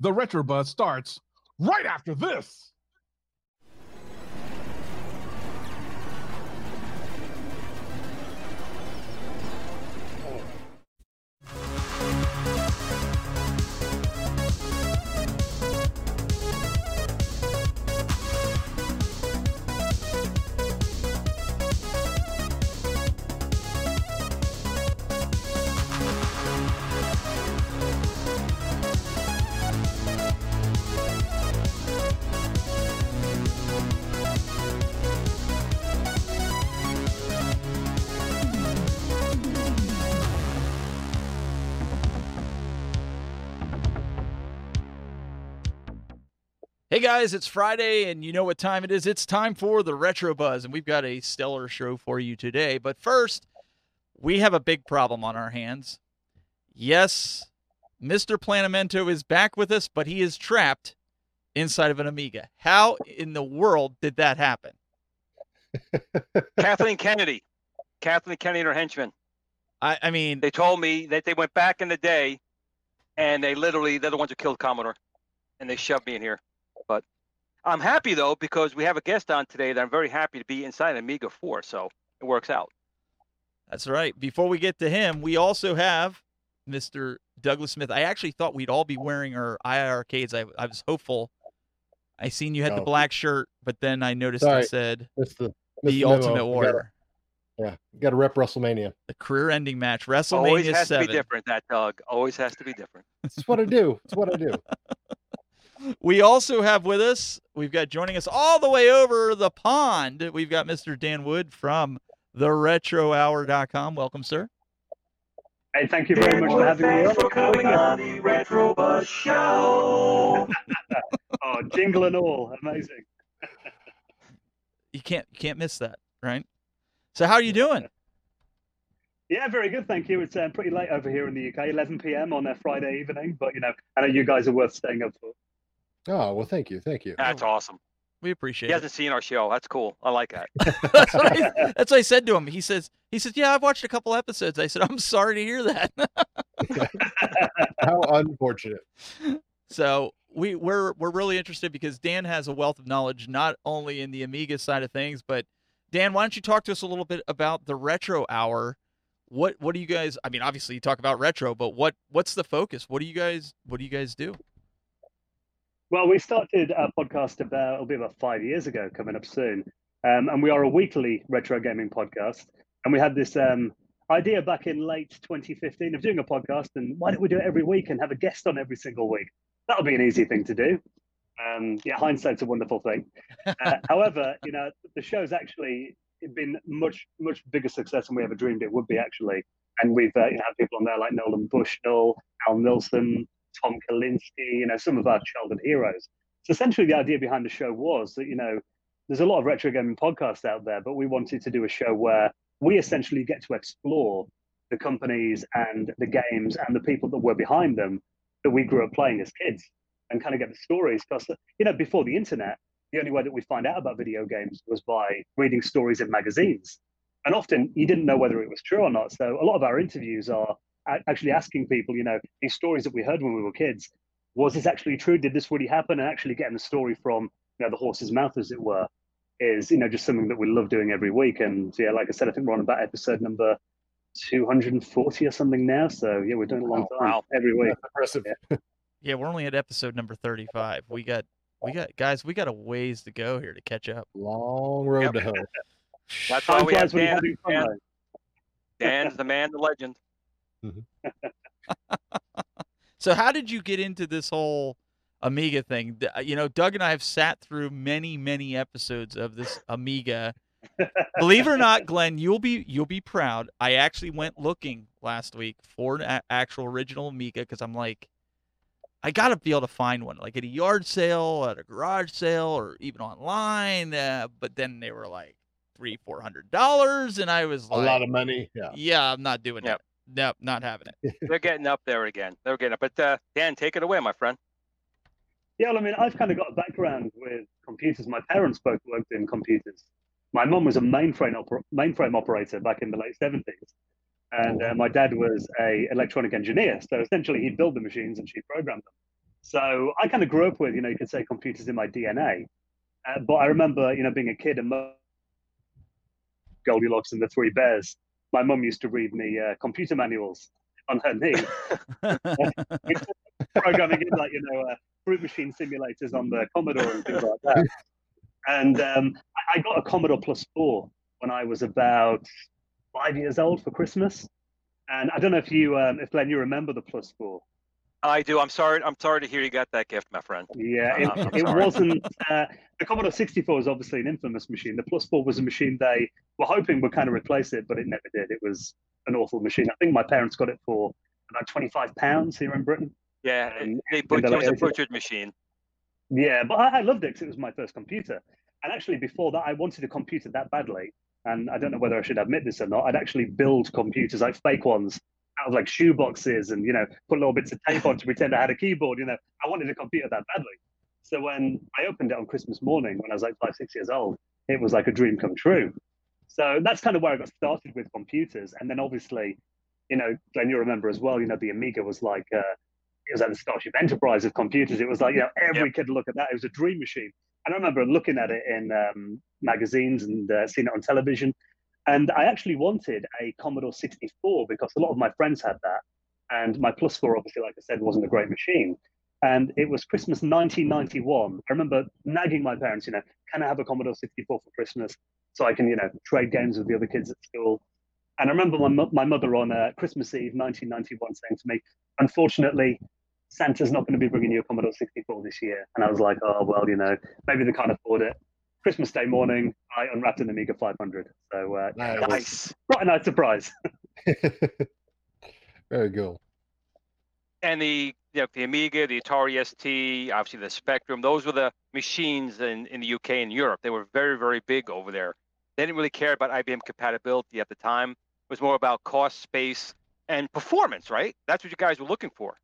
The Retro Buzz starts right after this. Hey guys, it's Friday, and you know what time it is. It's time for the Retro Buzz, and we've got a stellar show for you today. But first, we have a big problem on our hands. Yes, Mr. Planamento is back with us, but he is trapped inside of an Amiga. How in the world did that happen? Kathleen Kennedy, Kathleen Kennedy and her henchmen. I, I mean, They told me that they went back in the day, and they literally they're the ones who killed Commodore, and they shoved me in here. But I'm happy though because we have a guest on today that I'm very happy to be inside Amiga 4, so it works out. That's right. Before we get to him, we also have Mr. Douglas Smith. I actually thought we'd all be wearing our II arcades. I, I was hopeful. I seen you had the black shirt, but then I noticed Sorry. it said That's the the missed memo. Ultimate We Warrior, yeah, got to rep WrestleMania. the career-ending match, WrestleMania. Always WrestleMania has to be different, that Doug. Always has to be different. It's what I do. It's what I do. We also have with us, we've got joining us all the way over the pond. We've got Mr. Dan Wood from theretrohour.com. Welcome, sir. Hey, thank you very much for having me on. for coming on the Retro Buzz Show. Oh, jingle and all, amazing. You can't you can't miss that, right? So how are you doing? Yeah, very good, thank you. It's um, pretty late over here in the UK, 11 p.m. on a Friday evening, but you know, I know you guys are worth staying up for. Oh well, thank you, thank you. That's awesome. We appreciate it. He it. hasn't seen our show. That's cool. I like that. that's, what I, that's what I said to him. He says, he says, yeah, I've watched a couple episodes. I said, I'm sorry to hear that. How unfortunate. so we we're we're really interested because Dan has a wealth of knowledge not only in the Amiga side of things, but Dan, why don't you talk to us a little bit about the Retro Hour? What what do you guys? I mean, obviously you talk about retro, but what what's the focus? What do you guys what do you guys do? Well, we started our podcast about, it'll be about five years ago, coming up soon. Um, and we are a weekly retro gaming podcast. And we had this um, idea back in late 2015 of doing a podcast. And why don't we do it every week and have a guest on every single week? That'll be an easy thing to do. Um, yeah, hindsight's a wonderful thing. Uh, however, you know, the show's actually been much, much bigger success than we ever dreamed it would be, actually. And we've uh, you know, had people on there like Nolan Bushnell, Al Nilsen, Tom Kalinske, you know, some of our childhood heroes. So essentially, the idea behind the show was that you know, there's a lot of retro gaming podcasts out there, but we wanted to do a show where we essentially get to explore the companies and the games and the people that were behind them that we grew up playing as kids, and kind of get the stories. Because you know, before the internet, the only way that we find out about video games was by reading stories in magazines, and often you didn't know whether it was true or not. So a lot of our interviews are actually asking people, you know, these stories that we heard when we were kids, was this actually true? Did this really happen? And actually getting the story from, you know, the horse's mouth, as it were, is, you know, just something that we love doing every week. And yeah, like I said, I think we're on about episode number 240 or something now. So yeah, we're doing a long Oh, time wow. every week. That's impressive. Yeah, we're only at episode number 35. We got we got guys, we got a ways to go here to catch up. Long road Yep. to hoe. That's why we have flies when Dan. Dan. Dan's the man, the legend. So how did you get into this whole Amiga thing? Uh, You know, Doug and I have sat through many, many episodes of this Amiga. Believe it or not, Glen, you'll be you'll be proud. I actually went looking last week for an a- actual original Amiga because I'm like, I gotta be able to find one, like at a yard sale, at a garage sale, or even online. Uh, but then they were like three, four hundred dollars, and I was A like, a lot of money. Yeah. yeah, I'm not doing Yep. It. Nope, not having it. They're getting up there again. They're getting up. But uh, Dan, take it away, my friend. Yeah, well, I mean, I've kind of got a background with computers. My parents both worked in computers. My mum was a mainframe oper- mainframe operator back in the late seventies, and uh, my dad was a electronic engineer. So essentially, he'd build the machines and she programmed them. So I kind of grew up with, you know, you could say computers in my DNA. Uh, but I remember, you know, being a kid and Goldilocks and the Three Bears. My mum used to read me uh, computer manuals on her knee, programming in like you know uh, fruit machine simulators on the Commodore and things like that. And um, I- I got a Commodore Plus Four when I was about five years old for Christmas. And I don't know if you, um, if Glen, you remember the Plus Four. I do. I'm sorry. I'm sorry to hear you got that gift, my friend. Yeah, it, it wasn't. Uh, the Commodore 64 is obviously an infamous machine. The Plus 4 was a machine they were hoping would kind of replace it, but it never did. It was an awful machine. I think my parents got it for about 25 pounds here in Britain. Yeah, Um, they butch- it was a late 80s. butchered machine. Yeah, but I, I loved it because it was my first computer. And actually, before that, I wanted a computer that badly. And I don't know whether I should admit this or not. I'd actually build computers, like fake ones, out of like shoe boxes and, you know, put little bits of tape on to pretend I had a keyboard. You know, I wanted a computer that badly. So when I opened it on Christmas morning, when I was like five, six years old, it was like a dream come true. So that's kind of where I got started with computers. And then obviously, you know, Glen, you remember as well, you know, the Amiga was like, uh, it was at the Starship Enterprise of computers. It was like, you know, every kid look at that. It was a dream machine. And I remember looking at it in um, magazines and uh, seeing it on television. And I actually wanted a Commodore 64 because a lot of my friends had that. And my Plus 4, obviously, like I said, wasn't a great machine. And it was Christmas 1991. I remember nagging my parents, you know, can I have a Commodore 64 for Christmas so I can, you know, trade games with the other kids at school? And I remember my, my mother on uh, Christmas Eve 1991 saying to me, unfortunately, Santa's not going to be bringing you a Commodore 64 this year. And I was like, oh, well, you know, maybe they can't afford it. Christmas Day morning, I unwrapped an Amiga 500. So uh, Nice. that was Nice. quite a nice surprise. Very cool. And the you know, the Amiga, the Atari ST, obviously the Spectrum, those were the machines in, in the UK and Europe. They were very, very big over there. They didn't really care about IBM compatibility at the time. It was more about cost, space, and performance, right? That's what you guys were looking for.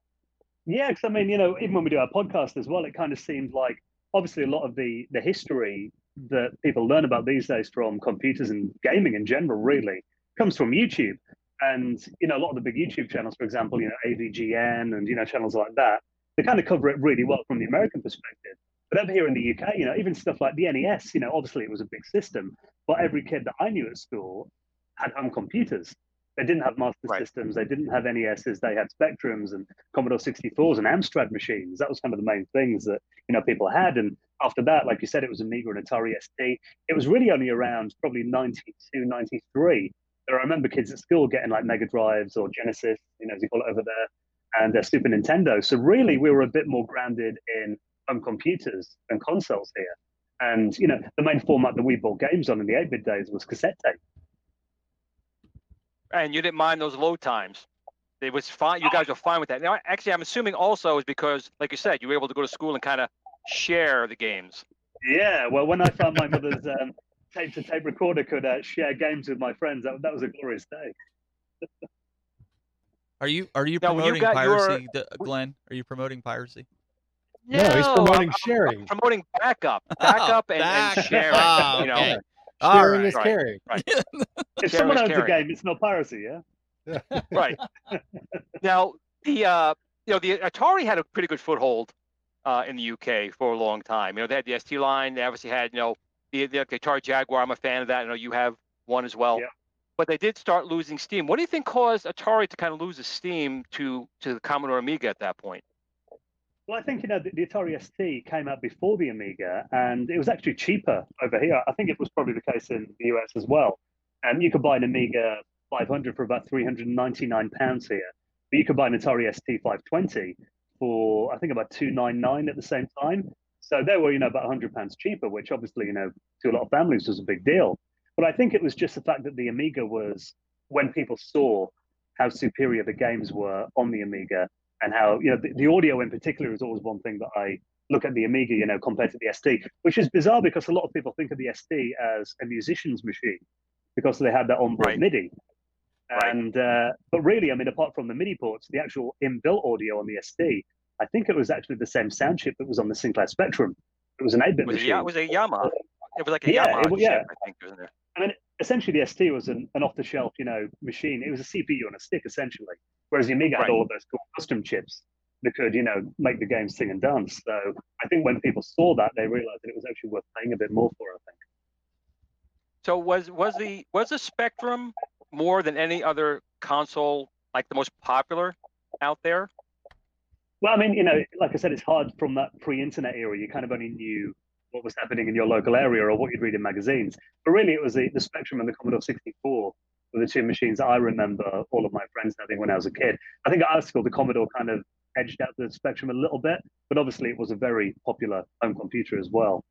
Yeah, because I mean, you know, even when we do our podcast as well, it kind of seemed like obviously a lot of the the history that people learn about these days from computers and gaming in general really comes from YouTube. And you know, a lot of the big YouTube channels, for example, you know, AVGN and you know channels like that, they kind of cover it really well from the American perspective. But over here in the UK, you know, even stuff like the NES, you know, obviously it was a big system, but every kid that I knew at school had home computers. They didn't have master Right. systems. They didn't have NESs. They had Spectrums and Commodore 64s and Amstrad machines. That was kind of the main things that you know people had. And after that, like you said, it was Amiga and Atari ST. It was really only around probably 92, 93 that I remember kids at school getting like Mega Drives or Genesis, you know, as you call it over there, and uh, Super Nintendo. So really, we were a bit more grounded in home computers and consoles here. And you know, the main format that we bought games on in the 8-bit days was cassette tape. And you didn't mind those load times. It was fine. You guys were fine with that. Now, actually, I'm assuming also is because, like you said, you were able to go to school and kind of share the games. Yeah, well, when I found my mother's um, tape to tape recorder could uh, share games with my friends, that, that was a glorious day. Are you are you Now, when you promoting your- piracy, D- Glen? Are you promoting piracy? No, he's promoting I'm- sharing. I'm promoting backup, backup, and, back- and sharing. Ah, you know, okay. Sharing All right. is right. caring. If Sharing someone is owns a caring. game, it's not piracy, yeah? right. now the uh, you know the Atari had a pretty good foothold uh, in the UK for a long time. You know they had the ST line. They obviously had you know the, the Atari Jaguar. I'm a fan of that. I know you have one as well. Yeah. But they did start losing steam. What do you think caused Atari to kind of lose the steam to to the Commodore Amiga at that point? Well, I think you know the, the Atari ST came out before the Amiga, and it was actually cheaper over here. I think it was probably the case in the US as well. And you could buy an Amiga 500 for about 399 pounds here, but you could buy an Atari ST 520 for I think about 299 at the same time. So they were you know about 100 pounds cheaper, which obviously you know to a lot of families was a big deal. But I think it was just the fact that the Amiga was when people saw how superior the games were on the Amiga and how you know the, the audio in particular is always one thing that I look at the Amiga, you know, compared to the ST, which is bizarre because a lot of people think of the ST as a musician's machine because they had that onboard Right. MIDI. Right. And uh, but really, I mean, apart from the MIDI ports, the actual inbuilt audio on the ST, I think it was actually the same sound chip that was on the Sinclair Spectrum. It was an 8-bit Was it, was it Yamaha? It was like a Yeah, Yamaha it wa- chip, yeah. I think, wasn't it? I mean, essentially the ST was an, an off-the-shelf, you know, machine. It was a CPU on a stick, essentially. Whereas Amiga Right. had all of those cool custom chips that could, you know, make the game sing and dance. So I think when people saw that, they realized that it was actually worth paying a bit more for. I think. So was was the was the Spectrum more than any other console like the most popular out there? Well, I mean, you know, like I said, it's hard from that pre-internet era. You kind of only knew what was happening in your local area or what you'd read in magazines. But really, it was the, the Spectrum and the Commodore 64 were the two machines I remember all of my friends having when I was a kid. I think at our school, the Commodore kind of edged out the Spectrum a little bit, but obviously it was a very popular home computer as well.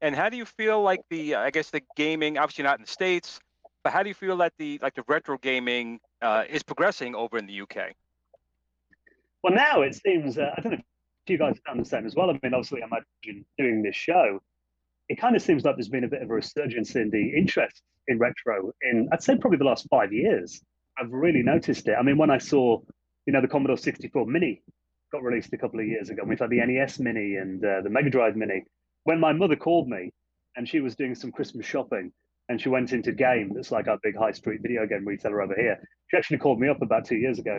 And how do you feel like the I guess the gaming, obviously not in the states, but how do you feel that the like the retro gaming uh, is progressing over in the UK? Well, now it seems, uh, I don't know if you guys have found the same as well. I mean, obviously, I imagine doing this show, it kind of seems like there's been a bit of a resurgence in the interest in retro in, I'd say, probably the last five years. I've really noticed it. I mean, when I saw, you know, the Commodore 64 Mini got released a couple of years ago, we've had the NES Mini and uh, the Mega Drive Mini. When my mother called me and she was doing some Christmas shopping and she went into Game, that's like our big high street video game retailer over here, she actually called me up about two years ago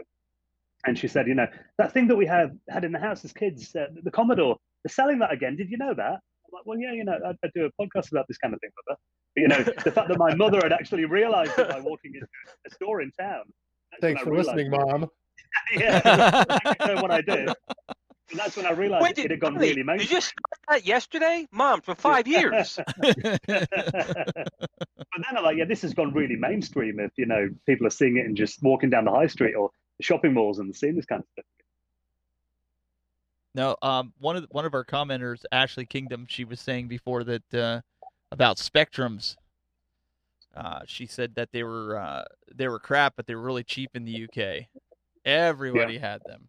and she said, you know, that thing that we have had in the house as kids, uh, the Commodore, they're selling that again. Did you know that? I'm like, well, yeah, you know, I, I do a podcast about this kind of thing, mother. But, you know, the fact that my mother had actually realized it by walking into a store in town. that's when Thanks I for listening, it. Mom. yeah, that's what I did. And that's when I realized Wait, it had gone really? really Did mainstream. you just start that yesterday, Mom? For five years. but then I'm like, yeah, this has gone really mainstream. If you know people are seeing it and just walking down the high street or the shopping malls and seeing this kind of stuff. No, um, one of one of our commenters, Ashley Kingdom, she was saying before that uh, about Spectrums. Uh, she said that they were uh, they were crap, but they were really cheap in the UK. Everybody had them.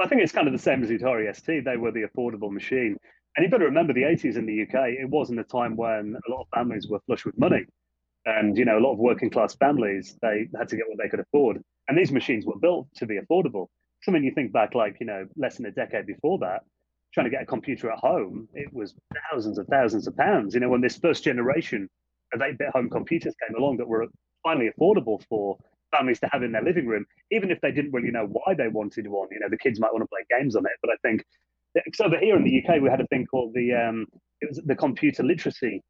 I think it's kind of the same as the Atari ST. They were the affordable machine. And you better remember the 80s in the UK, it wasn't a time when a lot of families were flush with money. And, you know, a lot of working class families, they had to get what they could afford. And these machines were built to be affordable. So when you think back, like, you know, less than a decade before that, trying to get a computer at home, it was thousands and thousands of pounds. You know, when this first generation of 8 bit home computers came along that were finally affordable for families to have in their living room, even if they didn't really know why they wanted one. You know, the kids might want to play games on it, but I think so over here in the UK we had a thing called the um, it was the Computer Literacy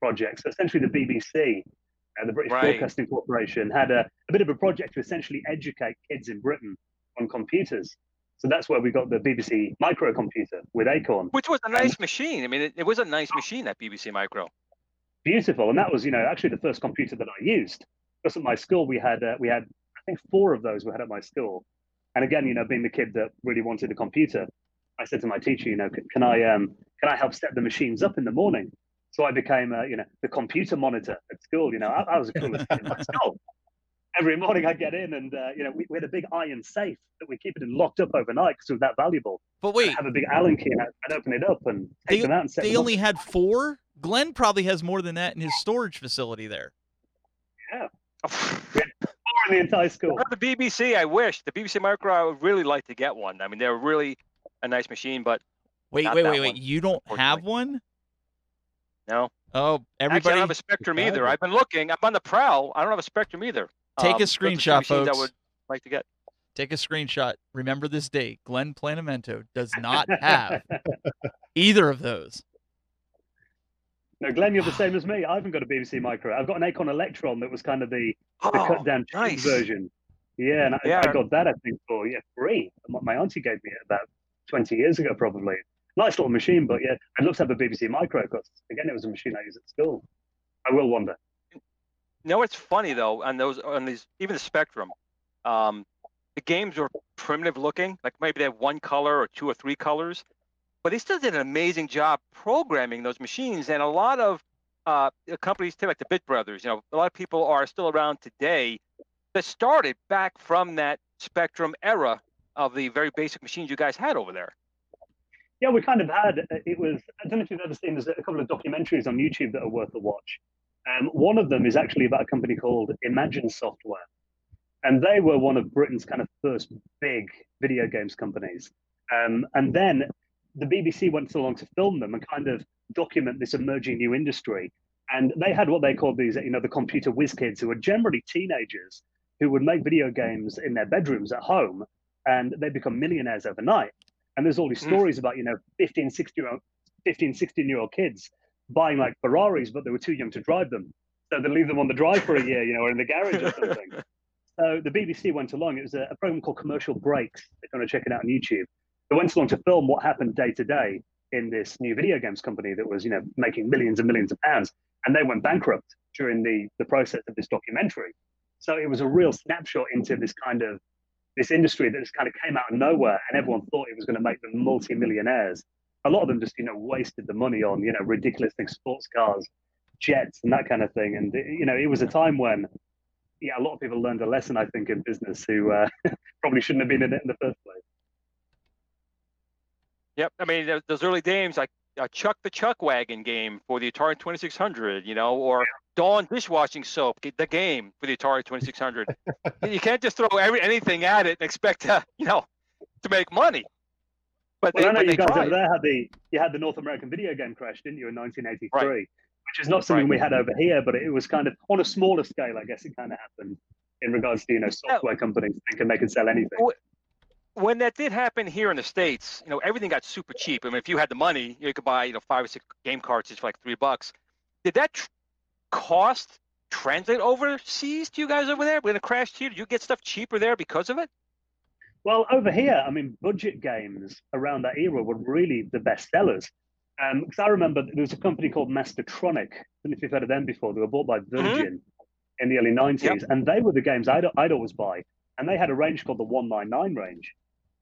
Project. So essentially, the BBC, uh, the British Right. Broadcasting Corporation, had a, a bit of a project to essentially educate kids in Britain on computers. So that's where we got the BBC microcomputer with Acorn. Which was a nice machine. I mean, it, it was a nice machine, that BBC Micro. beautiful and that was you know actually the first computer that i used because at my school we had uh, we had i think four of those we had at my school and again you know being the kid that really wanted a computer i said to my teacher you know can, can i um can i help set the machines up in the morning so i became uh, you know the computer monitor at school you know i, I was the coolest kid at school every morning i get in and uh, you know we, we had a big iron safe that we keep it locked up overnight because it was that valuable But I'd have a big allen key and i'd, I'd open it up and take they, them out and set they them up. only had four. Glen probably has more than that in his storage facility there. four in the entire school Not the BBC, I wish. The BBC Micro, I would really like to get one. I mean, they're really a nice machine, but Wait, Not wait, that wait, wait. one, You don't have one? no. Oh, Actually, I everybody, don't have a Spectrum either. I've been looking. I'm on the prowl. I don't have a Spectrum either. Take Um, a those are two screenshot, machines folks. I would like to get. Take a screenshot. Remember this date. Glen Planamento does not have either of those. No, Glen, you're the same as me. I haven't got a BBC Micro. I've got an Acorn Electron that was kind of the, the Oh, cut down nice. version. Yeah, and I, Yeah. I got that I think for yeah free. My my auntie gave me it about 20 years ago, probably. Nice little machine, but yeah, I'd love to have a BBC Micro because again, it was a machine I used at school. I will wonder. You know what's funny though on those on these even the Spectrum, um, the games were primitive looking. Like maybe they had one color or two or three colors, but they still did an amazing job programming those machines. And a lot of uh, companies, too, like the Bit Brothers, you know, a lot of people are still around today that started back from that Spectrum era of the very basic machines you guys had over there. Yeah, we kind of had uh, it was. I don't know if you've ever seen. There's a couple of documentaries on YouTube that are worth a watch. Um, one of them is actually about a company called Imagine Software, and they were one of Britain's kind of first big video games companies. Um, and then the BBC went along to film them and kind of document this emerging new industry. And they had what they called these, you know, the computer whiz kids who were generally teenagers who would make video games in their bedrooms at home and they become millionaires overnight. And there's all these Mm. stories about, you know, 15, 16 year old, 15, 16 year old kids buying like Ferraris, but they were too young to drive them. So they leave them on the drive for a year, you know, or in the garage or something. So the BBC went along. It was a, a program called Commercial Breaks. If you want to check it out on YouTube. They went along to film what happened day to day in this new video games company that was, you know, making millions and millions of pounds. And they went bankrupt during the, the process of this documentary. So it was a real snapshot into this kind of this industry that just kind of came out of nowhere and everyone thought it was going to make them multi-millionaires. A lot of them just, you know, wasted the money on, you know, ridiculous things, sports cars, jets and that kind of thing. And, you know, it was a time when, yeah, a lot of people learned a lesson, I think, in business who uh, probably shouldn't have been in it in the first place. Yep. I mean, those early games like uh, Chuck the Chuck Wagon game for the Atari 2600, you know, or Dawn dishwashing soap, the game for the Atari 2600. you can't just throw every, anything at it and expect to, you know, to make money. But they, Well, I know you they guys over there had the you had the North American video game crash, didn't you, in 1983? Right. Which is not something we had over here, but it was kind of on a smaller scale, I guess it kind of happened in regards to you know software companies thinking they could sell anything. When that did happen here in the states, you know, everything got super cheap. I mean, if you had the money, you could buy, you know, five or six game cartridges for like three bucks. Did that tr- cost translate overseas to you guys over there? When it crashed here, did you get stuff cheaper there because of it? Well, over here, I mean, budget games around that era were really the best sellers. Um, because I remember there was a company called Mastertronic. I don't know if you've heard of them before. They were bought by uh-huh. Virgin in the early 90s. Yep. And they were the games I'd, I'd always buy. And they had a range called the 199 range.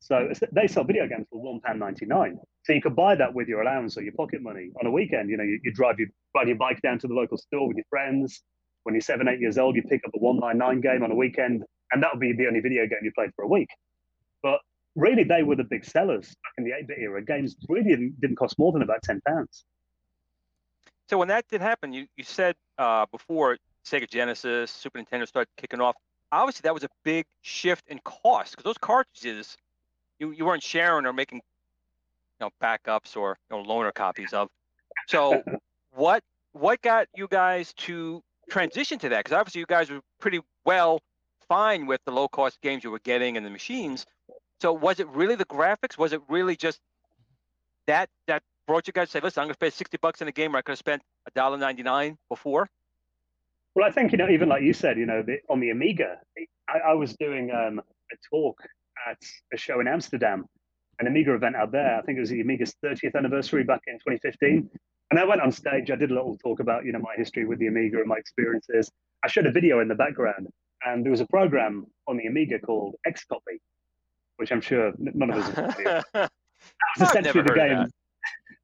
So they sell video games for £1.99. So you could buy that with your allowance or your pocket money on a weekend. You know, you, you drive, your, ride your bike down to the local store with your friends. When you're seven, eight years old, you pick up a 199 game on a weekend. And that would be the only video game you played for a week. But really, they were the big sellers back in the 8 bit era. Games really didn't, didn't cost more than about £10. So when that did happen, you, you said uh, before Sega Genesis, Super Nintendo started kicking off. Obviously, that was a big shift in cost because those cartridges you, you weren't sharing or making you know backups or you know, loaner copies of. So what what got you guys to transition to that? Because obviously you guys were pretty well fine with the low cost games you were getting and the machines. So was it really the graphics? Was it really just that that brought you guys to say, listen, I'm going to pay 60 bucks in a game where I could have spent $1.99 before? Well, I think, you know, even like you said, you know, the, on the Amiga, I, I was doing um, a talk at a show in Amsterdam, an Amiga event out there. I think it was the Amiga's 30th anniversary back in 2015. And I went on stage, I did a little talk about, you know, my history with the Amiga and my experiences. I showed a video in the background, and there was a program on the Amiga called Xcopy, which I'm sure none of us have. That was essentially the game. that.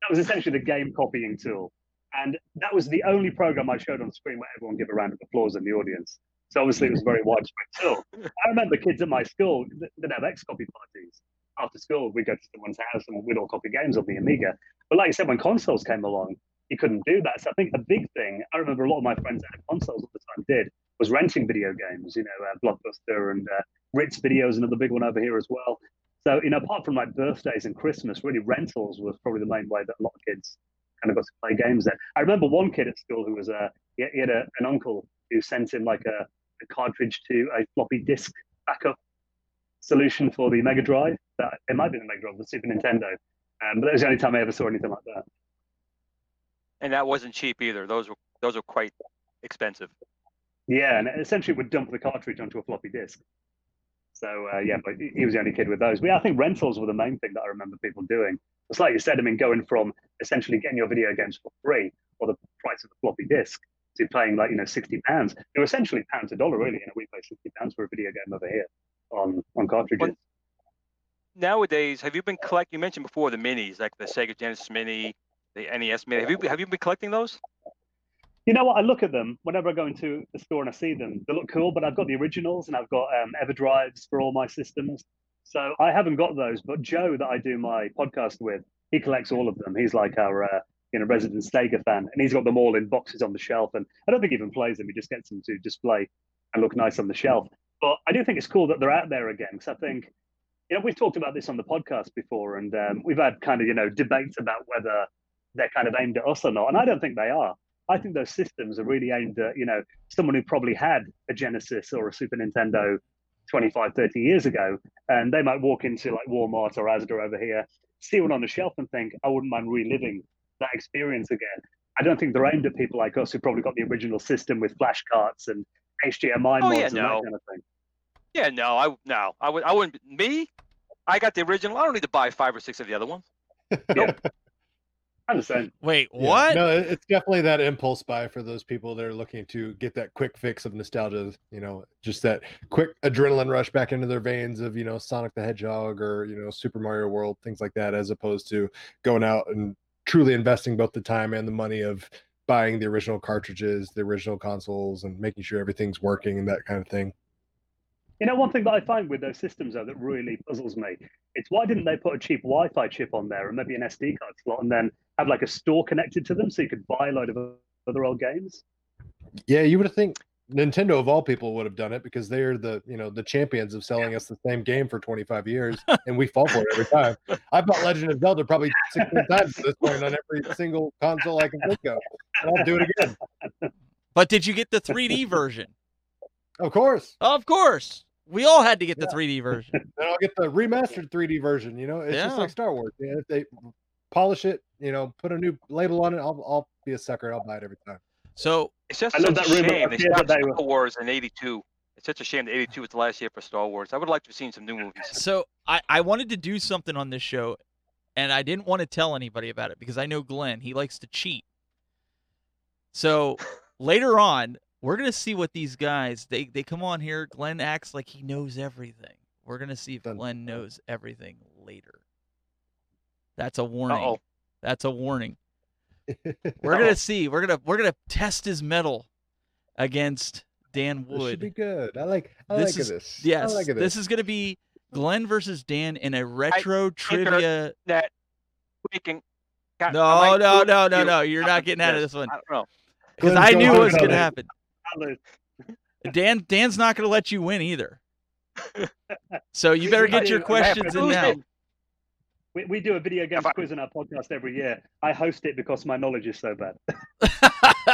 That was essentially the game copying tool, and that was the only program I showed on screen where everyone gave a round of applause in the audience. So obviously it was a very widespread tool. I remember kids at my school that have X-copy parties after school. We'd go to someone's house and we'd all copy games on the Amiga. But like I said, when consoles came along, you couldn't do that. So I think a big thing I remember a lot of my friends that had consoles at the time did was renting video games. You know, uh, Blockbuster and uh, Ritz Videos, another big one over here as well. So, you know, apart from like birthdays and Christmas, really rentals was probably the main way that a lot of kids kind of got to play games there. I remember one kid at school who was a, he he had a, an uncle who sent him like a, a cartridge to a floppy disk backup solution for the Mega Drive. That it might be the Mega Drive, the Super Nintendo. Um, but that was the only time I ever saw anything like that. And that wasn't cheap either. Those were those were quite expensive. Yeah, and essentially it would dump the cartridge onto a floppy disk. So uh, yeah, but he was the only kid with those. But yeah, I think rentals were the main thing that I remember people doing. It's like you said. I mean, going from essentially getting your video games for free or the price of a floppy disk to paying like you know sixty pounds. They were essentially pounds a dollar, really. Know, we pay sixty pounds for a video game over here on on cartridges. Nowadays, have you been collect? You mentioned before the minis, like the Sega Genesis Mini, the NES Mini. Have you have you been collecting those? You know what? I look at them whenever I go into the store and I see them. They look cool, but I've got the originals and I've got um, EverDrives for all my systems. So I haven't got those. But Joe, that I do my podcast with, he collects all of them. He's like our uh, you know resident Sega fan, and he's got them all in boxes on the shelf. And I don't think he even plays them. He just gets them to display and look nice on the shelf. But I do think it's cool that they're out there again because I think you know we've talked about this on the podcast before, and um, we've had kind of you know debates about whether they're kind of aimed at us or not, and I don't think they are. I think those systems are really aimed at, you know, someone who probably had a Genesis or a Super Nintendo 25, 30 years ago, and they might walk into like Walmart or Asda over here, see one on the shelf and think, I wouldn't mind reliving that experience again. I don't think they're aimed at people like us who probably got the original system with flash carts and HDMI Oh, mods yeah, and no. that kind of thing. Yeah, no, I no, I would, I wouldn't. Me, I got the original. I don't need to buy five or six of the other ones. I understand. Wait, Yeah. what? No, it's definitely that impulse buy for those people that are looking to get that quick fix of nostalgia. You know, just that quick adrenaline rush back into their veins of you know Sonic the Hedgehog or you know Super Mario World, things like that, as opposed to going out and truly investing both the time and the money of buying the original cartridges, the original consoles, and making sure everything's working and that kind of thing. You know, one thing that I find with those systems though that really puzzles me, it's why didn't they put a cheap Wi-Fi chip on there and maybe an SD card slot and then have like a store connected to them so you could buy a load of other old games? Yeah, you would think Nintendo of all people would have done it because they're the you know the champions of selling us the same game for 25 years, and we fall for it every time. I've bought Legend of Zelda probably 16 times at this point on every single console I can think of, and I'll do it again. But did you get the 3D version? Of course, Of course. We all had to get the 3D version. and I'll get the remastered 3D version. You know, it's just like Star Wars. Yeah, if they polish it, you know, put a new label on it, I'll I'll be a sucker. I'll buy it every time. So It's just I love such that a rumor shame they appeared that stopped Star were- Wars in '82. It's such a shame that '82 was the last year for Star Wars. I would like to have seen some new movies. so I, I wanted to do something on this show and I didn't want to tell anybody about it because I know Glen, he likes to cheat. So later on, we're gonna see what these guys they, they come on here. Glen acts like he knows everything. We're gonna see if Glen knows everything later. That's a warning. Uh-oh. That's a warning. We're gonna see. We're gonna we're gonna test his metal against Dan This should be good. I like I This like is- this. Yes, I like this. this is gonna be Glen versus Dan in a retro trivia. That. God, I No, no, no, no, you no. You're not getting out of this one I don't know. because I knew it was gonna happen. Dan Dan's not gonna let you win either. So you better get your I- I- questions in now. Tuesday. We, we do a video games I- quiz in our podcast every year. I host it because my knowledge is so bad.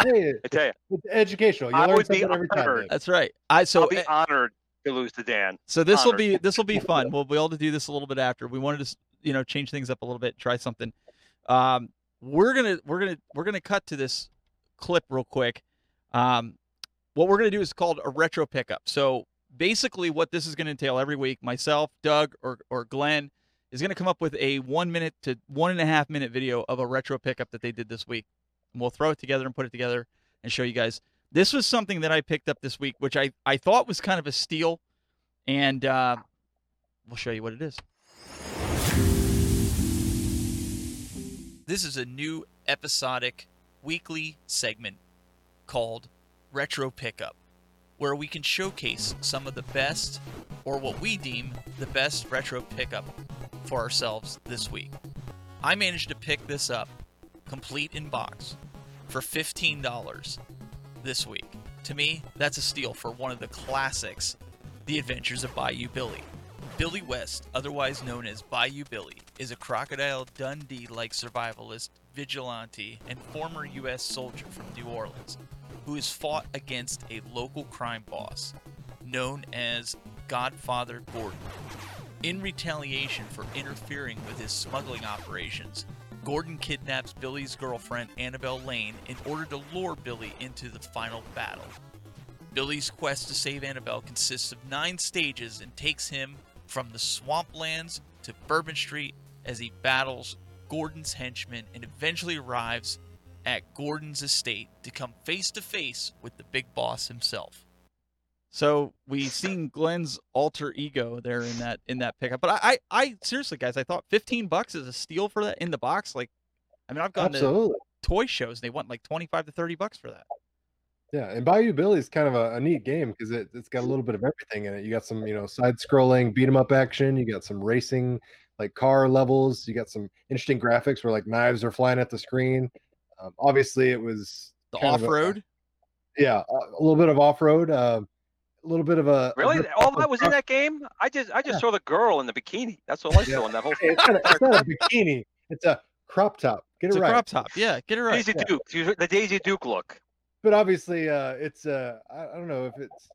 Hey, I tell you, it's educational. You I learn would be something every time. honored. That's right. I so I'll be eh, honored to lose to Dan. So this will be this will be fun. We'll be able to do this a little bit after. We wanted to s- you know change things up a little bit, try something. Um, we're gonna we're gonna we're gonna cut to this clip real quick. Um, what we're gonna do is called a retro pickup. So basically, what this is gonna entail every week, myself, Doug, or or Glen is gonna come up with a one minute to one and a half minute video of a retro pickup that they did this week, and we'll throw it together and put it together and show you guys. This was something that I picked up this week, which I I thought was kind of a steal and uh, we'll show you what it is. This is a new episodic weekly segment called Retro Pickup, where we can showcase some of the best, or what we deem the best retro pickup for ourselves this week. I managed to pick this up, complete in box, for $15 this week. To me, that's a steal for one of the classics the Adventures of Bayou Billy. Billy West, otherwise known as Bayou Billy, is a Crocodile Dundee like survivalist, vigilante, and former U.S. soldier from New Orleans who has fought against a local crime boss known as Godfather Gordon. In retaliation for interfering with his smuggling operations, Gordon kidnaps Billy's girlfriend Annabelle Lane in order to lure Billy into the final battle. Billy's quest to save Annabelle consists of nine stages and takes him from the swamplands to Bourbon Street as he battles Gordon's henchmen and eventually arrives at Gordon's estate to come face to face with the big boss himself. So we seen Glen's alter ego there in that in that pickup. But I, I, I seriously guys, I thought fifteen bucks is a steal for that in the box. Like I mean I've gone to Absolutely. toy shows, and they want like twenty five to thirty bucks for that. Yeah, and Bayou Billy is kind of a, a neat game because it, it's got a little bit of everything in it. You got some, you know, side-scrolling beat 'em up action. You got some racing, like car levels. You got some interesting graphics where like knives are flying at the screen. Um, obviously, it was The off road. yeah, a, a little bit of off road. Uh, a little bit of a a Really? rip All that was in that game? I just I just Yeah. saw the girl in the bikini. That's all I Yeah. saw in that whole Hey, It's not, a, it's not a bikini. It's a crop top. Get It's it a right. crop top. Yeah, get it right. Daisy yeah. Duke, the Daisy Duke look. But obviously, uh, it's uh, I, I don't know if it's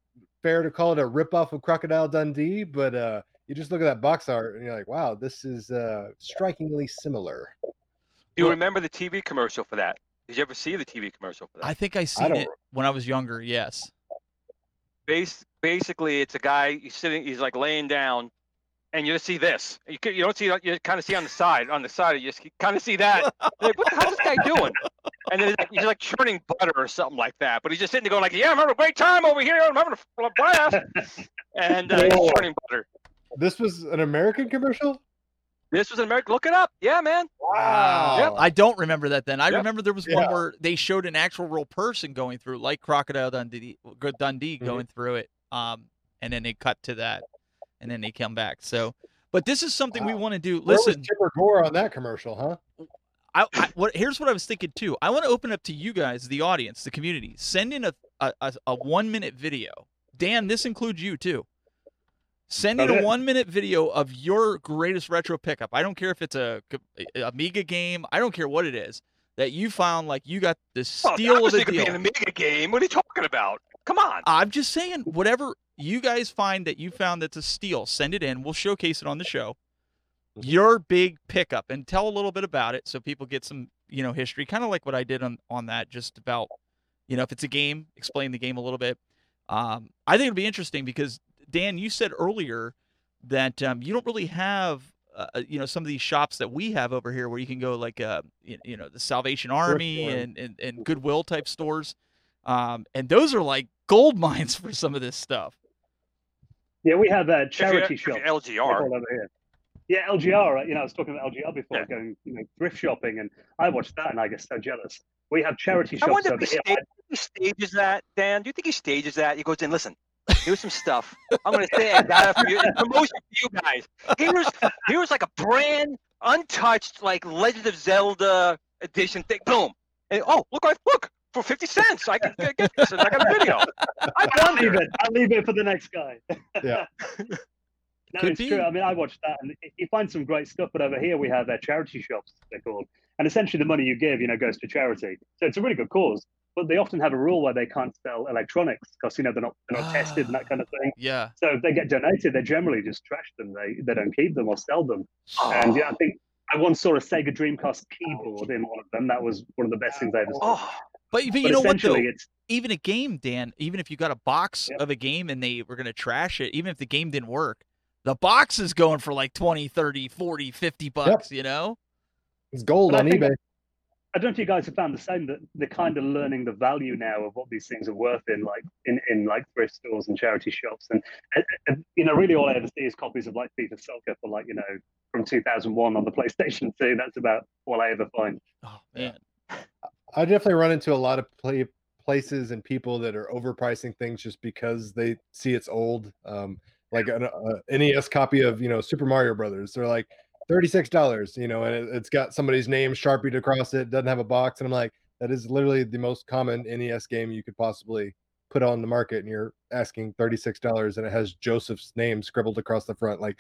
fair to call it a ripoff of Crocodile Dundee, but uh, you just look at that box art and you're like, wow, this is uh, strikingly similar. Do you Well- remember the TV commercial for that? Did you ever see the TV commercial for that? I think I seen don't it when I was younger. Yes. Base, basically, it's a guy he's sitting, he's like laying down, and you just see this. You, you don't see, you kind of see on the side, on the side, you just kind of see that. You're like, what the hell's this guy doing? And then he's like, he's like churning butter or something like that. But he's just sitting there going like, yeah, I'm having a great time over here. I'm having a, a blast. And uh, he's churning butter. This was an American commercial. This was an American. Look it up. Yeah, man. Wow. Yep. I don't remember that then. I Yep. remember there was one where they showed an actual real person going through, like Crocodile Dundee, Dundee Mhm. going through it. Um, and then they cut to that, and then they come back. So, but this is something we want to do. Where was Listen, Chipper Gore on that commercial, huh? I, I what here's what I was thinking too. I want to open up to you guys, the audience, the community. Send in a a, a, a one minute video. Dan, this includes you too. Send in a one minute video of your greatest retro pickup. I don't care if it's a, a Amiga game. I don't care what it is that you found. Like you got the Oh, steal of the could be deal. an Amiga game. What are you talking about? Come on. I'm just saying, whatever you guys find that you found that's a steal, send it in. We'll showcase it on the show. Your big pickup and tell a little bit about it so people get some, you know, history, kind of like what I did on on that, just about, you know, if it's a game, explain the game a little bit. Um, I think it'll be interesting because Dan, you said earlier that um, you don't really have. Uh, you know some of these shops that we have over here where you can go like uh you, you know the Salvation Army store. and, and and Goodwill type stores um, and those are like gold mines for some of this stuff. Yeah, we have uh, If you're- charity if you're shops. LGR. over here. Yeah, LGR. uh, You know, I was talking about LGR before, Yeah. going you know thrift shopping, and I watched that and I get so jealous. We have charity I shops wonder over if he, here. sta- he stages that, Dan. Do you think he stages that? He goes in, listen, here's some stuff. I'm going to say I got it for you. Promotion for you guys. Here's, here's like a brand untouched, like Legend of Zelda edition thing. Boom. And oh, look, I look for 50 cents. I can get get this. And I got a video. I I'll leave wonder. it. I'll leave it for the next guy. Yeah. No, Could it's be. true. I mean, I watched that, and you find some great stuff. But over here, we have uh, charity shops. They're called, and essentially, the money you give, you know, goes to charity. So it's a really good cause. But they often have a rule where they can't sell electronics because you know they're not they're not tested and that kind of thing. Yeah. So if they get donated, they generally just trash them. They they don't keep them or sell them. Ah. And yeah, I think I once saw a Sega Dreamcast keyboard in one of them. That was one of the best things I ever saw. Oh, But, but you know what though? it's Even a game, Dan, even if you got a box Yep. of a game and they were going to trash it, even if the game didn't work, the box is going for like 20, 30, 40, 50 bucks, you know? It's gold But on think- eBay. I don't know if you guys have found the same that they're kind of learning the value now of what these things are worth in like in, in like thrift stores and charity shops. And, and, and, you know really all I ever see is copies of like FIFA Soccer for like you know from 2001 on the PlayStation 2 that's about all I ever find. Oh, man. I definitely run into a lot of play, places and people that are overpricing things just because they see it's old. Um, like an uh, a NES copy of you know Super Mario Brothers, they're like thirty six dollars, you know, and it, it's got somebody's name sharpied across it. Doesn't have a box, and I'm like, that is literally the most common NES game you could possibly put on the market, and you're asking thirty six dollars, and it has Joseph's name scribbled across the front. Like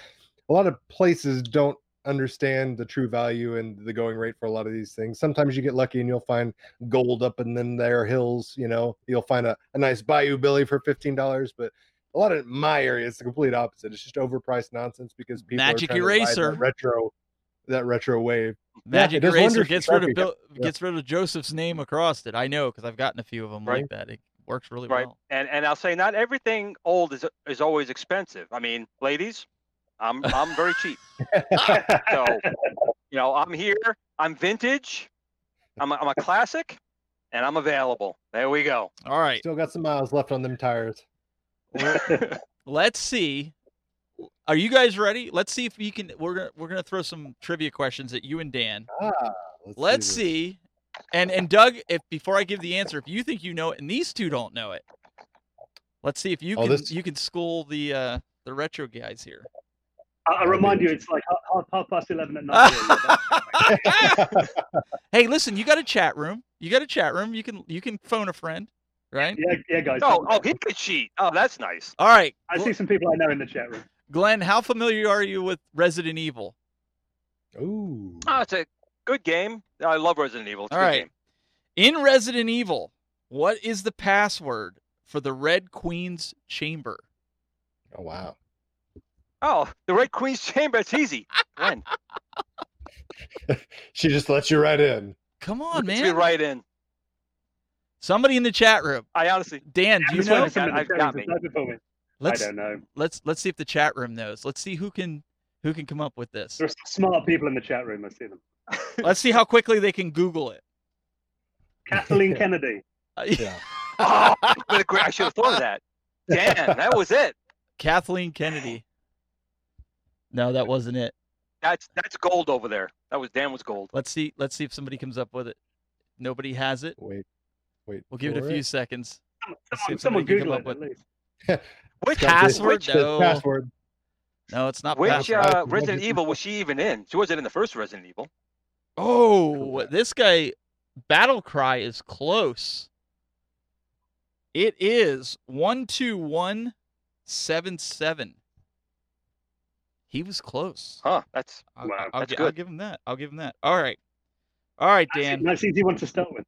a lot of places don't understand the true value and the going rate for a lot of these things. Sometimes you get lucky and you'll find gold up in them there hills, you know, you'll find a, a nice Bayou Billy for $15, but a lot of my area it's the complete opposite. It's just overpriced nonsense because people Magic are trying to ride Eraser. that retro that retro wave. Magic does Eraser gets rid of Bill, Yeah. gets rid of Joseph's name across it. I know because I've gotten a few of them like Right. that. It works really right. well. And and I'll say not everything old is is always expensive. I mean, ladies, I'm I'm very cheap. So you know, I'm here. I'm vintage. I'm a, I'm a classic, and I'm available. There we go. All right. Still got some miles left on them tires. Let's see. Are you guys ready? Let's see if you can. We're gonna we're gonna throw some trivia questions at you and Dan. Ah, Let's this. see. And and Doug, if before I give the answer, if you think you know it and these two don't know it, let's see if you Oh, can this- you can school the uh the retro guys here. I, I remind you it's like half, half, half past 11 at night here, yeah, that's- hey, listen, you got a chat room. You got a chat room. You can you can phone a friend, right? yeah, yeah guys Oh, oh, he could cheat. Oh, that's nice. All right. I see some people I know in the chat room Glen, how familiar are you with Resident Evil? Ooh. Oh, it's a Good game. I love Resident Evil. It's a good right. game. In Resident Evil, what is the password for the Red Queen's chamber? Oh wow. Oh, the Red Queen's Chamber. It's easy. When? She just lets you right in. Come on, Let's be man. right in. Somebody in the chat room. I honestly. Dan, do you know? for I've got tell me. me. Type it for me. Let's I don't know. let's let's see if the chat room knows. Let's see who can who can come up with this. There are smart people in the chat room. I see them. Let's see how quickly they can Google it. Kathleen Kennedy. Yeah. Oh, what a great- I should have thought of that. Dan, that was it. Kathleen Kennedy. No, that wasn't it. That's that's gold over there. That was Dan was gold. Let's see. Let's see if somebody comes up with it. Nobody has it. Wait. Wait. We'll give it a for few seconds. Let's Someone, someone Google it up at least. Which Password? Which, No. Password. No, it's not which password. uh, Resident Evil was she even in? She wasn't in the first Resident Evil. Oh, this guy, Battle Cry is close. It is one two one seven seven. He was close. Huh? That's I'll, Wow, I'll, that's I'll good. give him that. I'll give him that. All right, all right, Dan. Nice easy one to start with.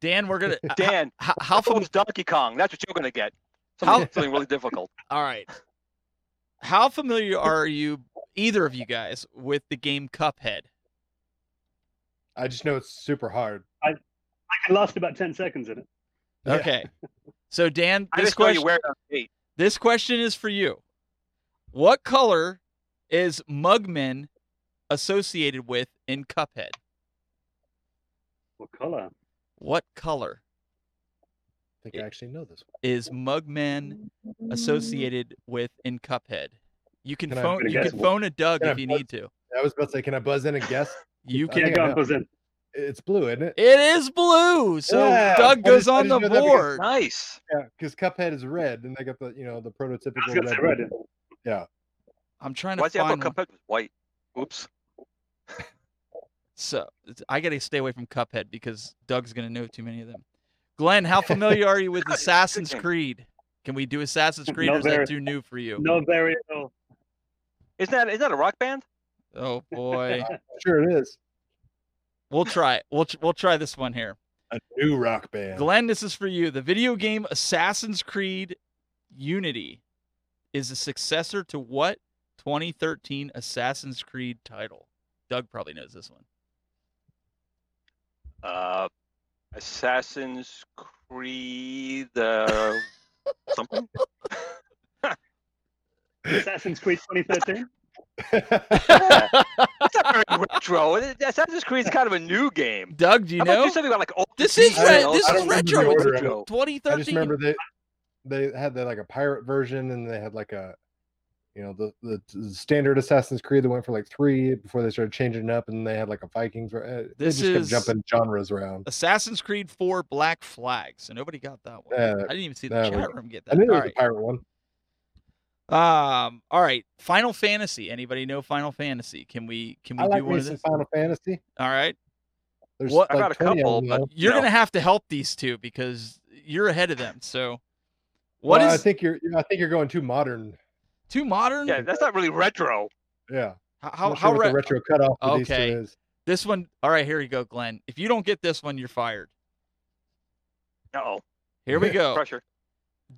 Dan, we're gonna. Dan. How, how How fam- was Donkey Kong? That's what you're gonna get. How- Something, something really difficult. All right. How familiar are you, either of you guys, with the game Cuphead? I just know it's super hard. I can last about ten seconds in it. Yeah. Okay. So Dan, this just know you question, wear it on date. this question is for you. What color is Mugman associated with in Cuphead? What color? What color I think I actually know this one. is Mugman associated with in Cuphead? You can Can I- phone. Can I You guess? can phone a Doug Can I if you buzz? need to. I was about to say, can I buzz in and guess? You I can. Yeah, think I on, know. buzz in. It's blue, isn't it? It is blue. So Yeah, Doug I goes just- I on the just know that because- board. Nice. Yeah, because Cuphead is red, and they got the you know the I was prototypical going to say red. red. I'm trying to Why's the apple find. one. Cuphead white? Oops. So I got to stay away from Cuphead because Doug's gonna know too many of them. Glen, how familiar are you with Good, good Assassin's. Creed? Can we do Assassin's Creed, Not or is that too new for you? No, very at. Isn't that is that a rock band? Oh boy, Sure, it is we'll try it. We'll we'll try this one here. a new rock band. Glen, this is for you. The video game Assassin's Creed Unity is a successor to what 2013 Assassin's Creed title? Doug probably knows this one. Uh, Assassin's Creed. Uh, something. Assassin's Creed 2013. That's not very retro. Assassin's Creed is kind of a new game. Doug, do you How about know? do something about like old This is PC, re- this is don't remember the retro. It's order of it. retro. 2013. I just remember they they had the, like a pirate version, and they had like a you know the, the the standard Assassin's Creed that went for like three before they started changing it up, and they had like a Vikings. uh, This is- jumping genres around. Assassin's Creed 4 Black Flag. So nobody got that one. Yeah, I didn't even see the chat room get I that. knew there All was right. a pirate one. Um all right. Final Fantasy. Anybody know Final Fantasy? Can we can we I like do one of this? Final Fantasy. All right. There's What- I got a couple, them, you but- know? You're No. going to have to help these two because you're ahead of them. So what is Well, I think you're I think you're going too modern. Too modern? Yeah, that's not really retro. Yeah. how I'm how, not how sure what re- the retro cutoff for these two Okay. is. this one All right, here you go, Glen. If you don't get this one, you're fired. Uh oh, Here we go. pressure.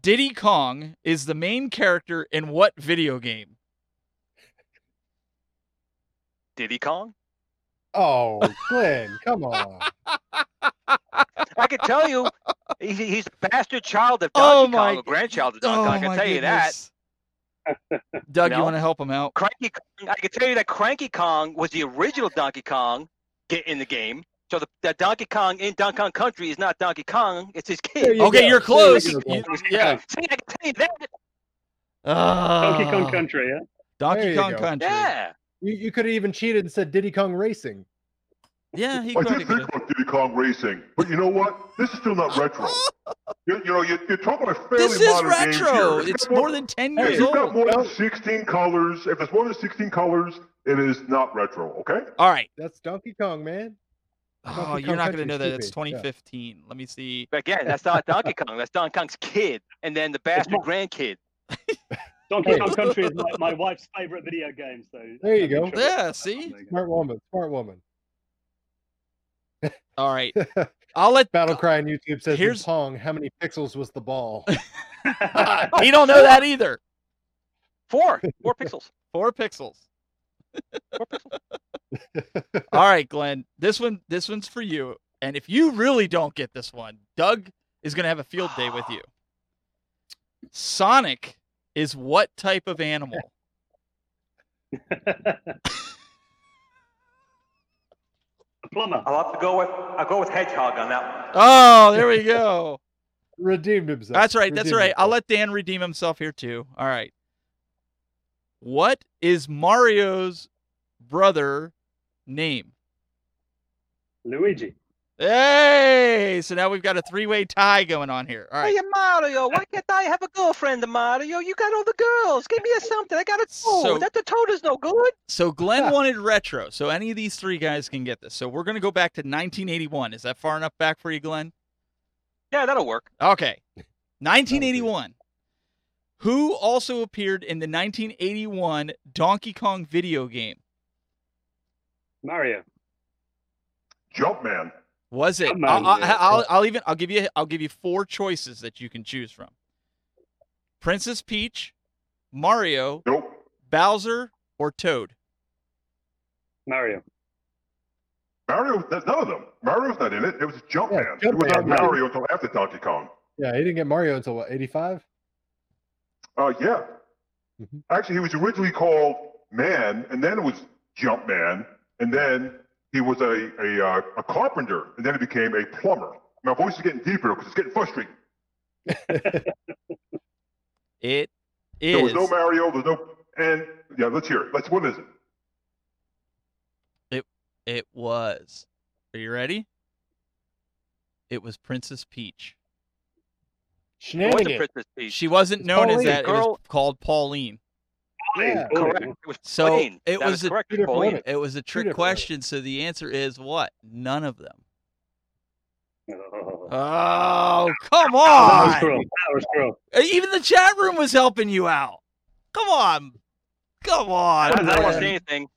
Diddy Kong is the main character in what video game? Diddy Kong. Oh, Glen, come on. I can tell you, he, he's a bastard child of Oh Donkey my- Kong, a grandchild of Donkey Oh Kong. I can my tell you that. Goodness. Doug, you No. want to help him out? Cranky Kong, I can tell you that Cranky Kong was the original Donkey Kong get in the game. So the, the Donkey Kong in Donkey Kong Country is not Donkey Kong; it's his kid. you Okay, go. you're close. you yeah. See, I can tell you that. Donkey Kong Ah, Country, yeah. Donkey Kong go. Country. Yeah. You, you could have even cheated and said Diddy Kong Racing. Yeah, he I could did think about Diddy Kong Racing, but you know what? This is still not retro. You, you know, you, you're talking about fairly This is modern games retro. here. If It's you've more than 10 If years you've got more than 16 colors, if it's more than 16 colors, it is not retro. Okay. All right. That's Donkey Kong, man. Oh, Donkey you're not going to know that. It's be, yeah. 2015. Let me see. But again, that's not Donkey Kong. That's Donkey Kong's kid, and then the bastard not. grandkid. Donkey Hey. Kong Country is my, my wife's favorite video game. So There you go. sure Yeah, see? there you go. Smart woman. Smart woman. All right. I'll let Battle Cry on YouTube says Here's- in Pong, how many pixels was the ball? he don't know that either. Four, four pixels. Four pixels. Four pixels. All right, Glen. This one this one's for you. And if you really don't get this one, Doug is going to have a field day with you. Sonic is what type of animal? A plumber. I'll have to go with I'll go with hedgehog on that one. Oh, there we go. Redeemed himself. That's right. That's Redeemed right. I'll let Dan redeem himself here too. All right. What is Mario's brother name? Luigi. Hey, so now we've got a three-way tie going on here. All right. Hey, Mario, why can't I have a girlfriend, Mario? You got all the girls. Give me a something. I got a toad. So- that the toad is no good. So Glen ah. wanted retro. So any of these three guys can get this. So we're going to go back to 1981. Is that far enough back for you, Glen? Yeah, that'll work. Okay. 1981. Who also appeared in the 1981 Donkey Kong video game? Mario. Jumpman. Was it? I'll, I'll. I'll, I'll even I'll give you I'll give you four choices that you can choose from. Princess Peach, Mario, Nope. Bowser, or Toad. Mario. Mario, there's none of them. Mario's not in it. It was Jumpman. Yeah, it was not Jumpman. Mario until after Donkey Kong. Yeah, he didn't get Mario until what, 85? Uh, yeah. Mhm. Actually, he was originally called Man, and then it was Jumpman, and then he was a a, uh, a carpenter, and then he became a plumber. My voice is getting deeper because it's getting frustrating. It There is was no Mario. There's no. And yeah, let's hear it. Let's. What is it? it it was. Are you ready? It was Princess Peach. It wasn't Princess Peach. She wasn't It's known as Pauline. that. It was called Pauline. Yeah. Correct. It was So Pauline. it That was a- correct. Two different It was a trick different question, so the answer is what? None of them. Oh, Oh, come that was on! cruel. That was cruel. Even the chat room was helping you out. Come on, come on. don't, I don't want to man. say anything.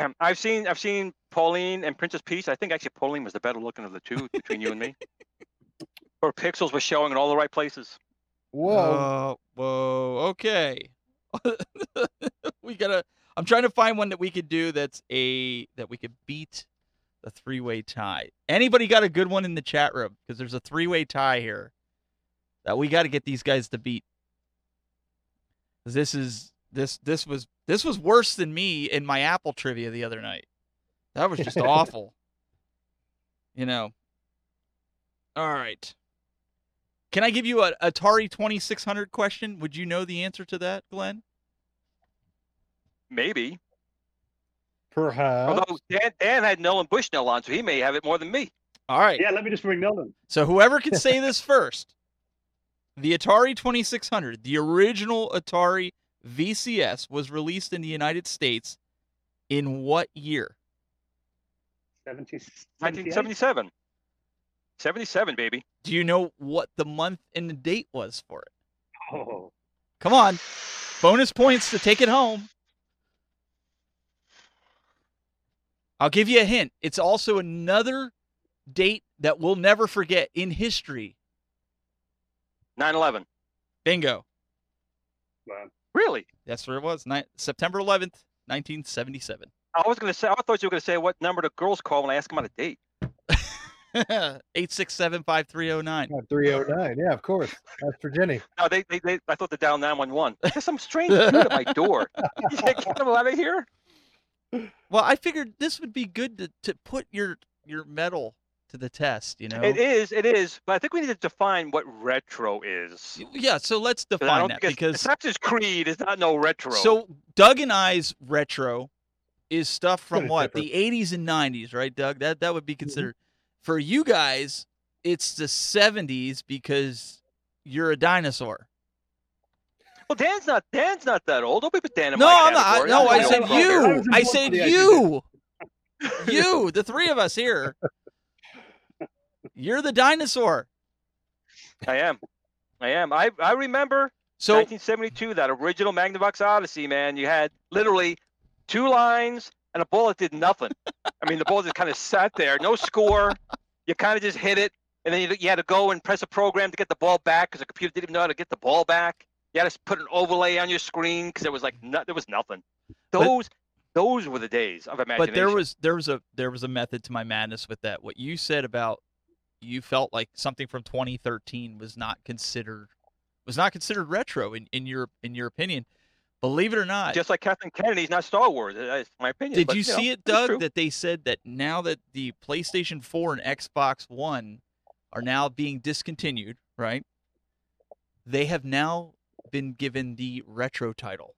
Um, I've seen I've seen Pauline and Princess Peach. I think actually Pauline was the better looking of the two between you and me. Her pixels were showing in all the right places. Whoa. Oh, whoa. Okay. we gotta. I'm trying to find one that we could do that's a that we could beat the three way tie. Anybody got a good one in the chat room? Because there's a three way tie here that we got to get these guys to beat. This is this this was this was worse than me in my Apple trivia the other night. That was just awful. You know. All right. Can I give you a Atari 2600 question? Would you know the answer to that, Glen? Maybe. Perhaps. Although Dan, Dan had Nolan Bushnell on, so he may have it more than me. All right. Yeah, let me just bring Nolan. So whoever can say this first, the Atari 2600, the original Atari VCS, was released in the United States in what year? 70, 1977. 77, baby. Do you know what the month and the date was for it? Oh, Come on. Bonus points to take it home. I'll give you a hint. It's also another date that we'll never forget in history. 9 11. Bingo. wow. Really? That's where it was. Ni- September 11th, 1977. I was going to say, I thought you were going to say what number the girls call when I ask them on a date. 867 5309. Yeah, 309. Yeah, of course. That's for Jenny. No, they, they, they I thought they dialed 911. There's some strange dude at my door. Get them out of here. Well, I figured this would be good to, to put your your mettle to the test, you know? It is, it is. But I think we need to define what retro is. Yeah, so let's define don't that think it's- because Assassin's Creed is not no retro. So Doug and I's retro is stuff from what different. the 80s and 90s, right, Doug? That that would be mm-hmm. considered. For you guys, it's the 70s because you're a dinosaur. well, Dan's not Dan's not that old. Don't be put Dan in No, my I'm not. No, I'm I the said you. I said in the idea. you. You, the three of us here. You're the dinosaur. I am. I am. I I remember So 1972, that original Magnavox Odyssey, man. You had literally two lines, and a ball did nothing. I mean, the ball just kind of sat there, no score. You kind of just hit it, and then you, you had to go and press a program to get the ball back because the computer didn't even know how to get the ball back. You had to put an overlay on your screen because there was like no, there was nothing. But- Those those were the days of imagination. But there was there was a there was a method to my madness with that. What you said about you felt like something from 2013 was not considered was not considered retro in, in your in your opinion. Believe it or not, just like Kathleen Kennedy's not Star Wars. That's my opinion. did but, you know, see it, Doug? That they said that now that the PlayStation 4 and Xbox One are now being discontinued, right? They have now been given the retro title.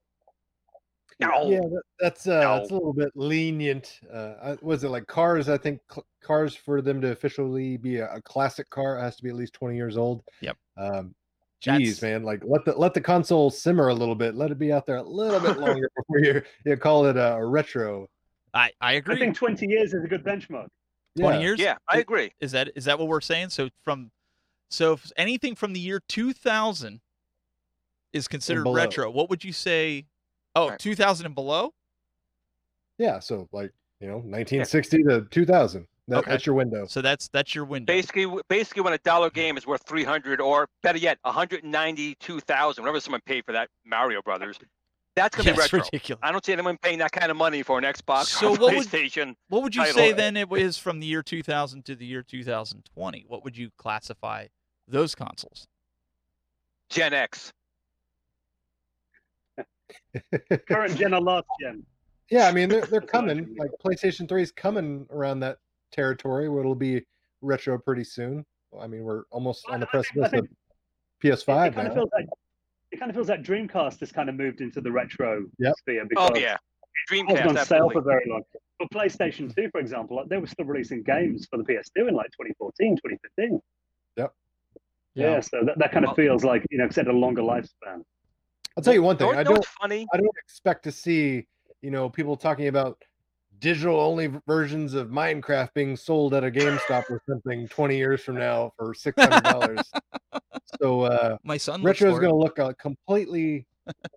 No. Yeah, that, that's uh, No. that's a little bit lenient. Uh, was it like cars? I think cl- cars for them to officially be a, a classic car has to be at least twenty years old. Yep. Um, That's- geez, man, like let the let the console simmer a little bit. Let it be out there a little bit longer before you you call it a, retro. I I agree. I think 20 years is a good benchmark. 20 Yeah. years? Yeah, I agree. Is that is that what we're saying? So from so if anything from the year 2000 is considered retro, what would you say? Oh, Right. 2000 and below? Yeah, so like you know, 1960 to 2000. That, Okay. That's your window. So that's that's your window. Basically, basically, when a dollar game is worth three hundred, or better yet, one hundred ninety-two thousand, whatever someone paid for that Mario Brothers, that's gonna Yeah, be it's retro. ridiculous. I don't see anyone paying that kind of money for an Xbox So or what would- PlayStation. What would you title. say then it is from the year 2000 to the year 2020? What would you classify those consoles? Gen X. Current gen or last gen. Yeah, I mean they're they're coming. Like PlayStation 3 is coming around that territory where it'll be retro pretty soon. I mean, we're almost on the I precipice think of PS5 it kind now. of feels like it kind of feels like Dreamcast has kind of moved into the retro Yep. sphere because Oh yeah, it was Dreamcast. on sale for very long. But PlayStation 2, for example, like, they were still releasing games for the PS2 in like 2014, 2015. Yeah, yeah so that, that kind of feels like you know, it's had a longer lifespan. I'll tell you one thing. Don't I don't funny? I don't expect to see, you know, people talking about digital only versions of Minecraft being sold at a GameStop or something 20 years from now for $600. so uh My son looks retro is going to look uh, completely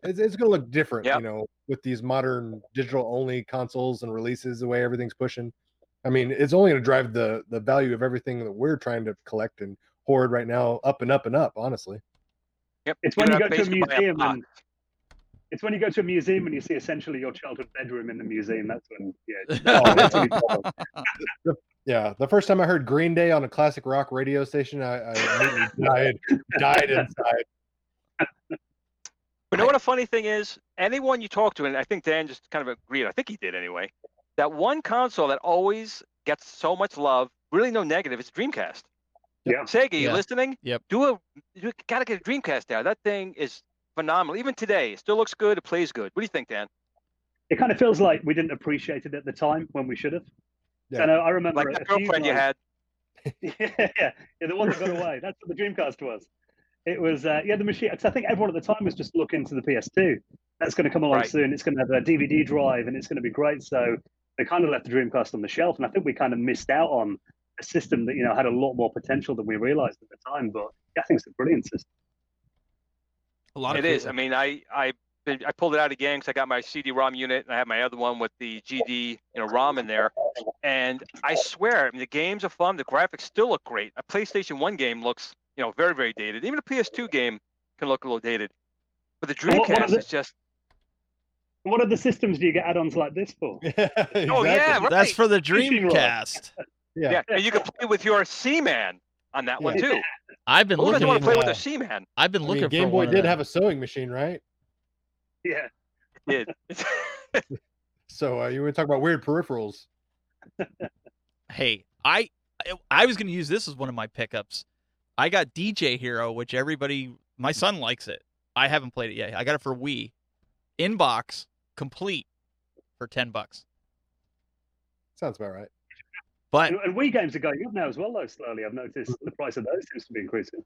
it's, it's going to look different, Yep. you know, with these modern digital only consoles and releases the way everything's pushing. I mean, it's only going to drive the the value of everything that we're trying to collect and hoard right now up and up and up, honestly. Yep. It's when you go to a museum box. and it's when you go to a museum and you see essentially your childhood bedroom in the museum. That's when, yeah, Oh, that's when you. Yeah, the first time I heard Green Day on a classic rock radio station, I, I died, died inside. But you know what a funny thing is? Anyone you talk to, and I think Dan just kind of agreed. I think he did anyway. That one console that always gets so much love, really no negative, is Dreamcast. Yeah. Sega, you Yeah. listening? Yep. Do a you gotta get a Dreamcast out. That thing is phenomenal. Even today, it still looks good. It plays good. What do you think, Dan? It kind of feels like we didn't appreciate it at the time when we should have. Yeah. I I remember Like a that few girlfriend you had. yeah, yeah, yeah, the one that got away. That's what the Dreamcast was. It was, uh, yeah, the machine. 'cause I think everyone at the time was just looking to the PS2. That's going to come along Right. soon. It's going to have a DVD drive, and it's going to be great. So they kind of left the Dreamcast on the shelf, and I think we kind of missed out on a system that you know had a lot more potential than we realized at the time. But yeah, I think it's a brilliant system. A lot of It is. I mean, I I I pulled it out again because I got my CD-ROM unit and I have my other one with the GD you know ROM in there. And I swear, I mean, the games are fun. The graphics still look great. A PlayStation One game looks you know very very dated. Even a PS2 game can look a little dated. But the And what- what Dreamcast the- is just What other systems do you get add-ons like this for? Oh, yeah, Exactly. That's for the Dreamcast. yeah. yeah. and you can play with your Seaman on that one too. I've been Who doesn't looking. want to play For, with a their Seaman? I've been I looking mean, Game for Boy did have a sewing machine, right? Yeah, Did. So uh, you were talking about weird peripherals. Hey, I I was going to use this as one of my pickups. I got DJ Hero, which everybody, my son likes it. I haven't played it yet. I got it for Wii, inbox, complete, for ten bucks. Sounds about right. But and, and Wii games are going up now as well. Though slowly, I've noticed the price of those seems to be increasing.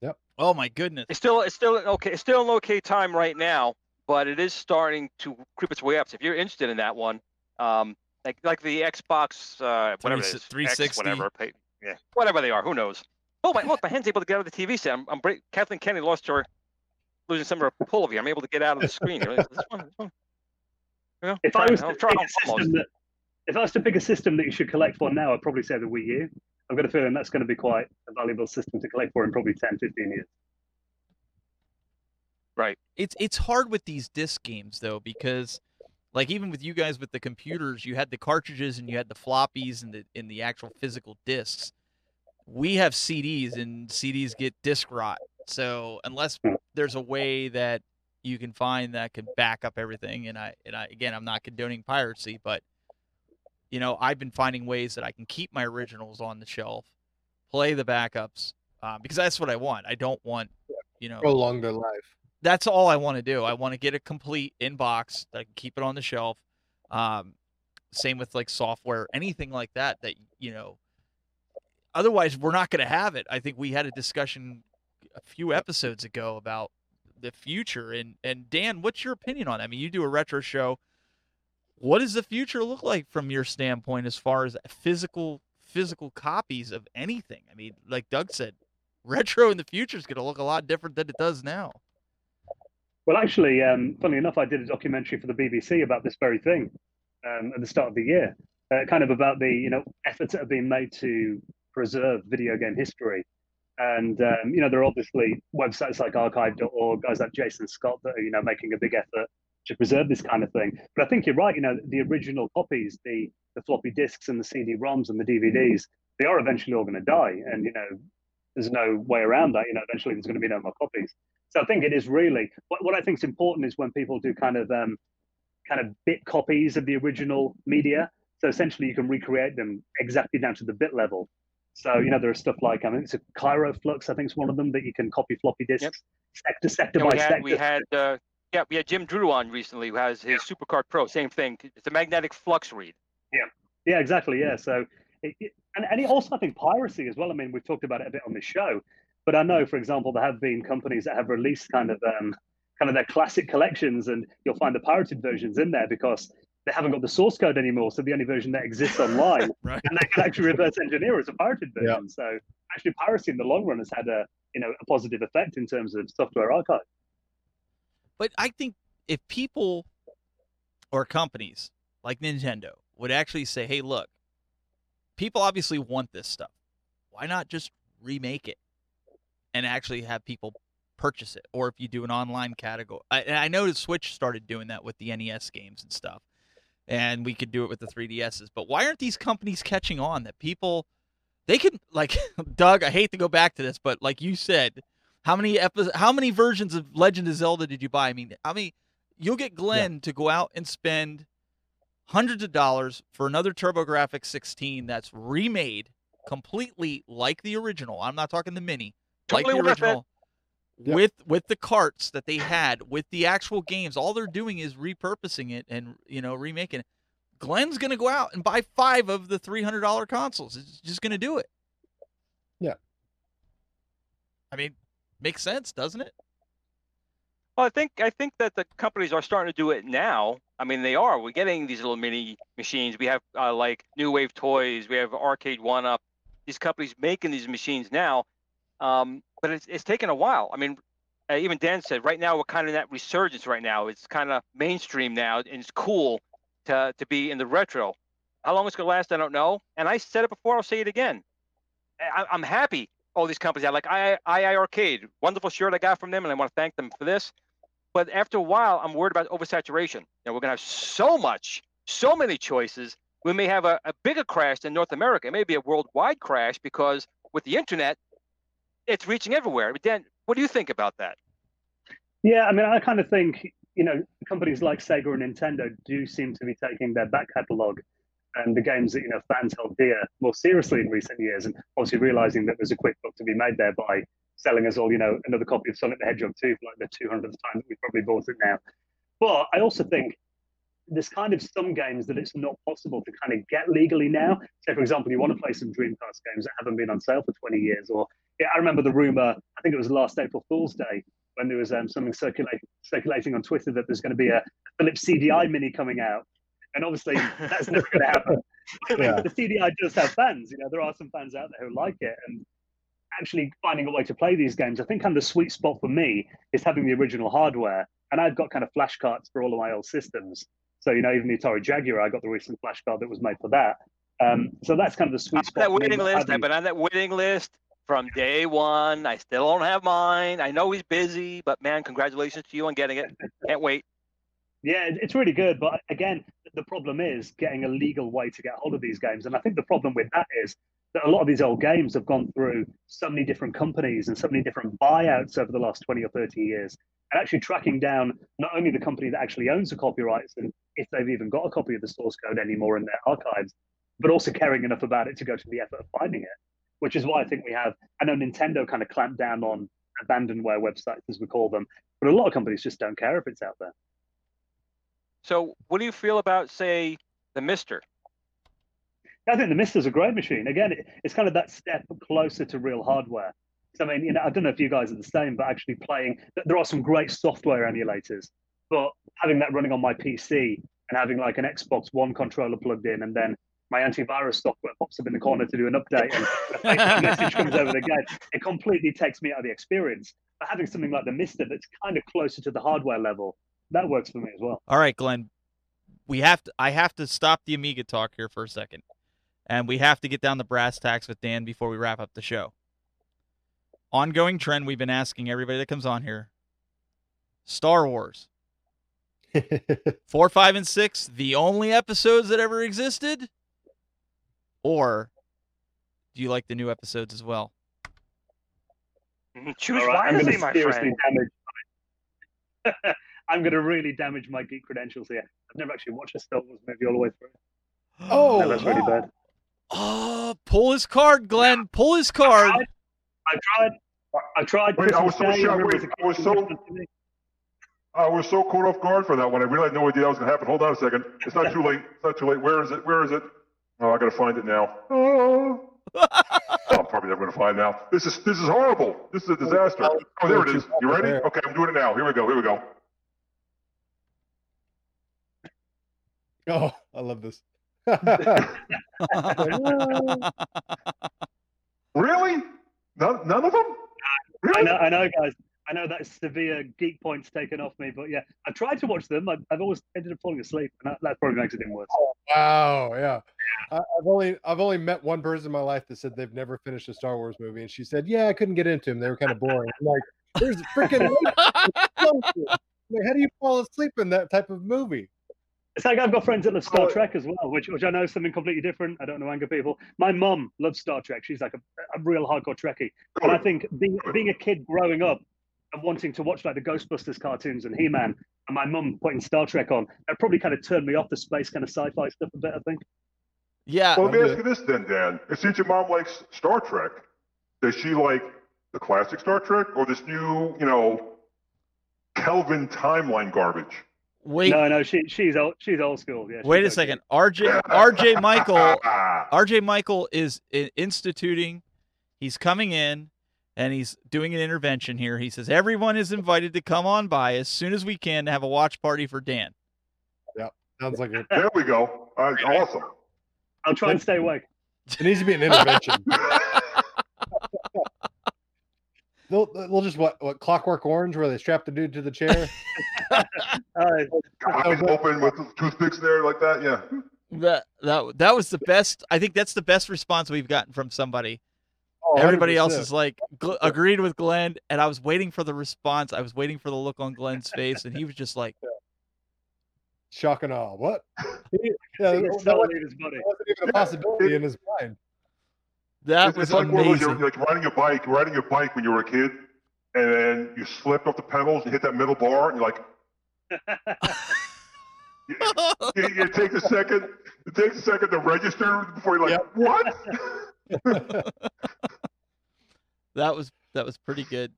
Yep. Oh my goodness, It's still it's still okay. It's still an okay time right now, but it is starting to creep its way up. So if you're interested in that one, um, like like the Xbox, uh, whatever it is, X, 360. whatever, pay, yeah, whatever they are, who knows? Oh my, look, my hand's able to get out of the TV set. I'm, I'm break, Kathleen Kennedy lost her, losing some of her pull of you. I'm able to get out of the screen. This one, this one. Yeah, If I was I'll to try pick a almost. system that, if I was to pick a system that you should collect for now, I'd probably say the Wii U. I've got a feeling that's going to be quite a valuable system to collect for in probably 10, 15 years. Right. It's it's hard with these disc games though because like even with you guys with the computers, you had the cartridges and you had the floppies and the in the actual physical discs. We have CDs and CDs get disc rot. So unless hmm. there's a way that you can find that can back up everything and I and I again I'm not condoning piracy, but you know, I've been finding ways that I can keep my originals on the shelf, play the backups, uh, because that's what I want. I don't want, you know, Prolong their life. that's all I want to do. I want to get a complete inbox that I can keep it on the shelf. Um, same with like software, anything like that. That you know, otherwise we're not going to have it. I think we had a discussion a few episodes ago about the future. And and Dan, what's your opinion on? That? I mean, you do a retro show. What does the future look like from your standpoint as far as physical physical copies of anything? I mean, like Doug said, retro in the future is going to look a lot different than it does now. Well, actually, um, funnily enough, I did a documentary for the BBC about this very thing um, at the start of the year, uh, kind of about the you know efforts that have been made to preserve video game history. And um, you know, there are obviously websites like Archive.org, guys like Jason Scott that are you know making a big effort to preserve this kind of thing. But I think you're right. You know, the original copies, the the floppy disks and the CD-ROMs and the DVDs, they are eventually all going to die, and you know, there's no way around that. You know, eventually there's going to be no more copies. So I think it is really what, what I think is important is when people do kind of um, kind of bit copies of the original media. So essentially, you can recreate them exactly down to the bit level. So you know there are stuff like I mean it's a KryoFlux I think is one of them that you can copy floppy disks Yep. sector sector Yeah, by we had sector. we had uh, yeah we had Jim Drew on recently who has his Supercard Pro. Same thing. It's a magnetic flux read. Yeah, Yeah, exactly. Yeah. So, it, it, and, and it also, I think, piracy as well. I mean, we've talked about it a bit on this show, but I know, for example, there have been companies that have released kind of um, kind of their classic collections, and you'll find the pirated versions in there because they haven't got the source code anymore. So the only version that exists online, Right. and they can actually reverse engineer as a pirated Yeah. version. So actually, piracy in the long run has had a you know a positive effect in terms of software archive. But I think if people or companies like Nintendo would actually say, "Hey, look, people obviously want this stuff. Why not just remake it and actually have people purchase it?" Or if you do an online category, I, and I know Switch started doing that with the NES games and stuff, and we could do it with the 3DSs. But why aren't these companies catching on that people? They can like Doug. I hate to go back to this, but like you said, how many episodes, how many versions of Legend of Zelda did you buy? I mean, I mean, you'll get Glen to go out and spend hundreds of dollars for another TurboGrafx 16 that's remade completely like the original. I'm not talking the mini, Totally like the worth it. original. Yep. With with the carts that they had, with the actual games, all they're doing is repurposing it and you know remaking it. Glen's gonna go out and buy five of the three hundred dollar consoles. It's just gonna do it. Yeah. I mean, makes sense, doesn't it? Well, I think I think that the companies are starting to do it now. I mean, they are. We're getting these little mini machines. We have uh, like New Wave Toys. We have Arcade One Up. These companies making these machines now, um, but it's it's taken a while. I mean, uh, even Dan said right now we're kind of that resurgence right now. It's kind of mainstream now, and it's cool to to be in the retro. How long it's gonna last, I don't know. And I said it before. I'll say it again. I, I'm happy. All these companies, I like II, II Arcade, wonderful shirt I got from them, and I want to thank them for this. But after a while, I'm worried about oversaturation. Know, we're going to have so much, so many choices. We may have a, a bigger crash than North America. It may be a worldwide crash because with the internet, it's reaching everywhere. But Dan, what do you think about that? Yeah, I mean, I kind of think you know companies like Sega and Nintendo do seem to be taking their back catalog and the games that you know fans held dear more seriously in recent years, and obviously realizing that there's a quick buck to be made there by selling us all, you know, another copy of Sonic the Hedgehog 2 for like the 200th time that we probably bought it now. But I also think there's kind of some games that it's not possible to kind of get legally now. Say, for example, you want to play some Dreamcast games that haven't been on sale for 20 years, or yeah, I remember the rumor. I think it was last April Fool's Day when there was um, something circulating circulating on Twitter that there's going to be a Philips CDI Mini coming out, and obviously that's never going to happen. I mean, Yeah. the CDI does have fans. You know, there are some fans out there who like it, and actually finding a way to play these games. I think kind of the sweet spot for me is having the original hardware, and I've got kind of flash carts for all of my old systems. So you know, even the Atari Jaguar, I got the recent flash card that was made for that. Um, so that's kind of the sweet I'm spot. on that for me, waiting not list. I've been on that waiting list from day one. I still don't have mine. I know he's busy, but man, congratulations to you on getting it. Can't wait. Yeah, it's really good. But again, the problem is getting a legal way to get hold of these games. And I think the problem with that is that a lot of these old games have gone through so many different companies and so many different buyouts over the last 20 or 30 years. And actually tracking down not only the company that actually owns the copyrights and if they've even got a copy of the source code anymore in their archives, but also caring enough about it to go to the effort of finding it, which is why I think we have, I know Nintendo kind of clamped down on abandonware websites, as we call them, but a lot of companies just don't care if it's out there. So, what do you feel about, say, the Mister? I think the Mister's a great machine. Again, it's kind of that step closer to real hardware. I mean, you know, I don't know if you guys are the same, but actually playing, there are some great software emulators, but having that running on my PC and having like an Xbox One controller plugged in, and then my antivirus software pops up in the corner to do an update, and a message comes over the gate, it completely takes me out of the experience. But having something like the Mister that's kind of closer to the hardware level, that works for me as well. All right, Glen. We have to. I have to stop the Amiga talk here for a second, and we have to get down the brass tacks with Dan before we wrap up the show. Ongoing trend we've been asking everybody that comes on here. Star Wars four, five, and six, the only episodes that ever existed, or do you like the new episodes as well? Choose All right, I'm wisely, my friend. damage. I'm going to really damage my geek credentials here. I've never actually watched a Star Wars movie all the way through. Oh, No, that's really bad. Oh, pull his card, Glen. Pull his card. I tried. I tried. Wait, I was so Day, shocked. remember Wait, as a I was so- it was funny. I was so caught off guard for that one. I really had no idea that was going to happen. Hold on a second. It's not too late. It's not too late. Where is it? Where is it? Oh, I got to find it now. Oh. I'm probably never going to find it now. This is this is horrible. This is a disaster. Oh, there it is. You ready? Okay, I'm doing it now. Here we go. Here we go. Oh, I love this. Really? None, none of them? I know, I know, guys. I know that severe geek points taken off me, but yeah, I tried to watch them. I've, I've always ended up falling asleep, and that, that probably makes it even worse. Oh, wow, yeah. I, I've only I've only met one person in my life that said they've never finished a Star Wars movie, and she said, "Yeah, I couldn't get into them. They were kind of boring." I'm like, "There's freaking how do you fall asleep in that type of movie?" It's like I've got friends that love Star Oh. Trek as well, which which I know is something completely different. I don't know anger people. My mum loves Star Trek. She's like a, a real hardcore Trekkie. And I think being being a kid growing up and wanting to watch like the Ghostbusters cartoons and He Man, and my mum putting Star Trek on, that probably kind of turned me off the space kind of sci-fi stuff a bit. I think. yeah. Well, let me ask you this then, Dan. Since your mom likes Star Trek, does she like the classic Star Trek or this new, you know, Kelvin timeline garbage? Wait. No, no, she she's old she's old school. Yeah. Wait a okay. second. RJ RJ Michael RJ Michael is instituting. He's coming in and he's doing an intervention here. He says everyone is invited to come on by as soon as we can to have a watch party for Dan. Yeah. Sounds like it. there we go. Uh, awesome. I'll try and stay awake. it needs to be an intervention. they'll, they'll just what what Clockwork Orange, where they strap the dude to the chair. Uh, Eyes open with toothpicks there like that. Yeah. That that that was the best. I think that's the best response we've gotten from somebody. Oh, Everybody else 100%. is like gl- agreed with Glen, and I was waiting for the response. I was waiting for the look on Glen's face, and he was just like, shock and awe. What? yeah, he that, gets that so wasn't in his body. even a possibility in his mind. "That It's, was it's like one of those, amazing." you're like riding a bike, riding your bike when you were a kid, and then you slipped off the pedals and hit that middle bar, and you're like, you, you, you take a second, it takes a second to register before you're like, what? that was that was pretty good.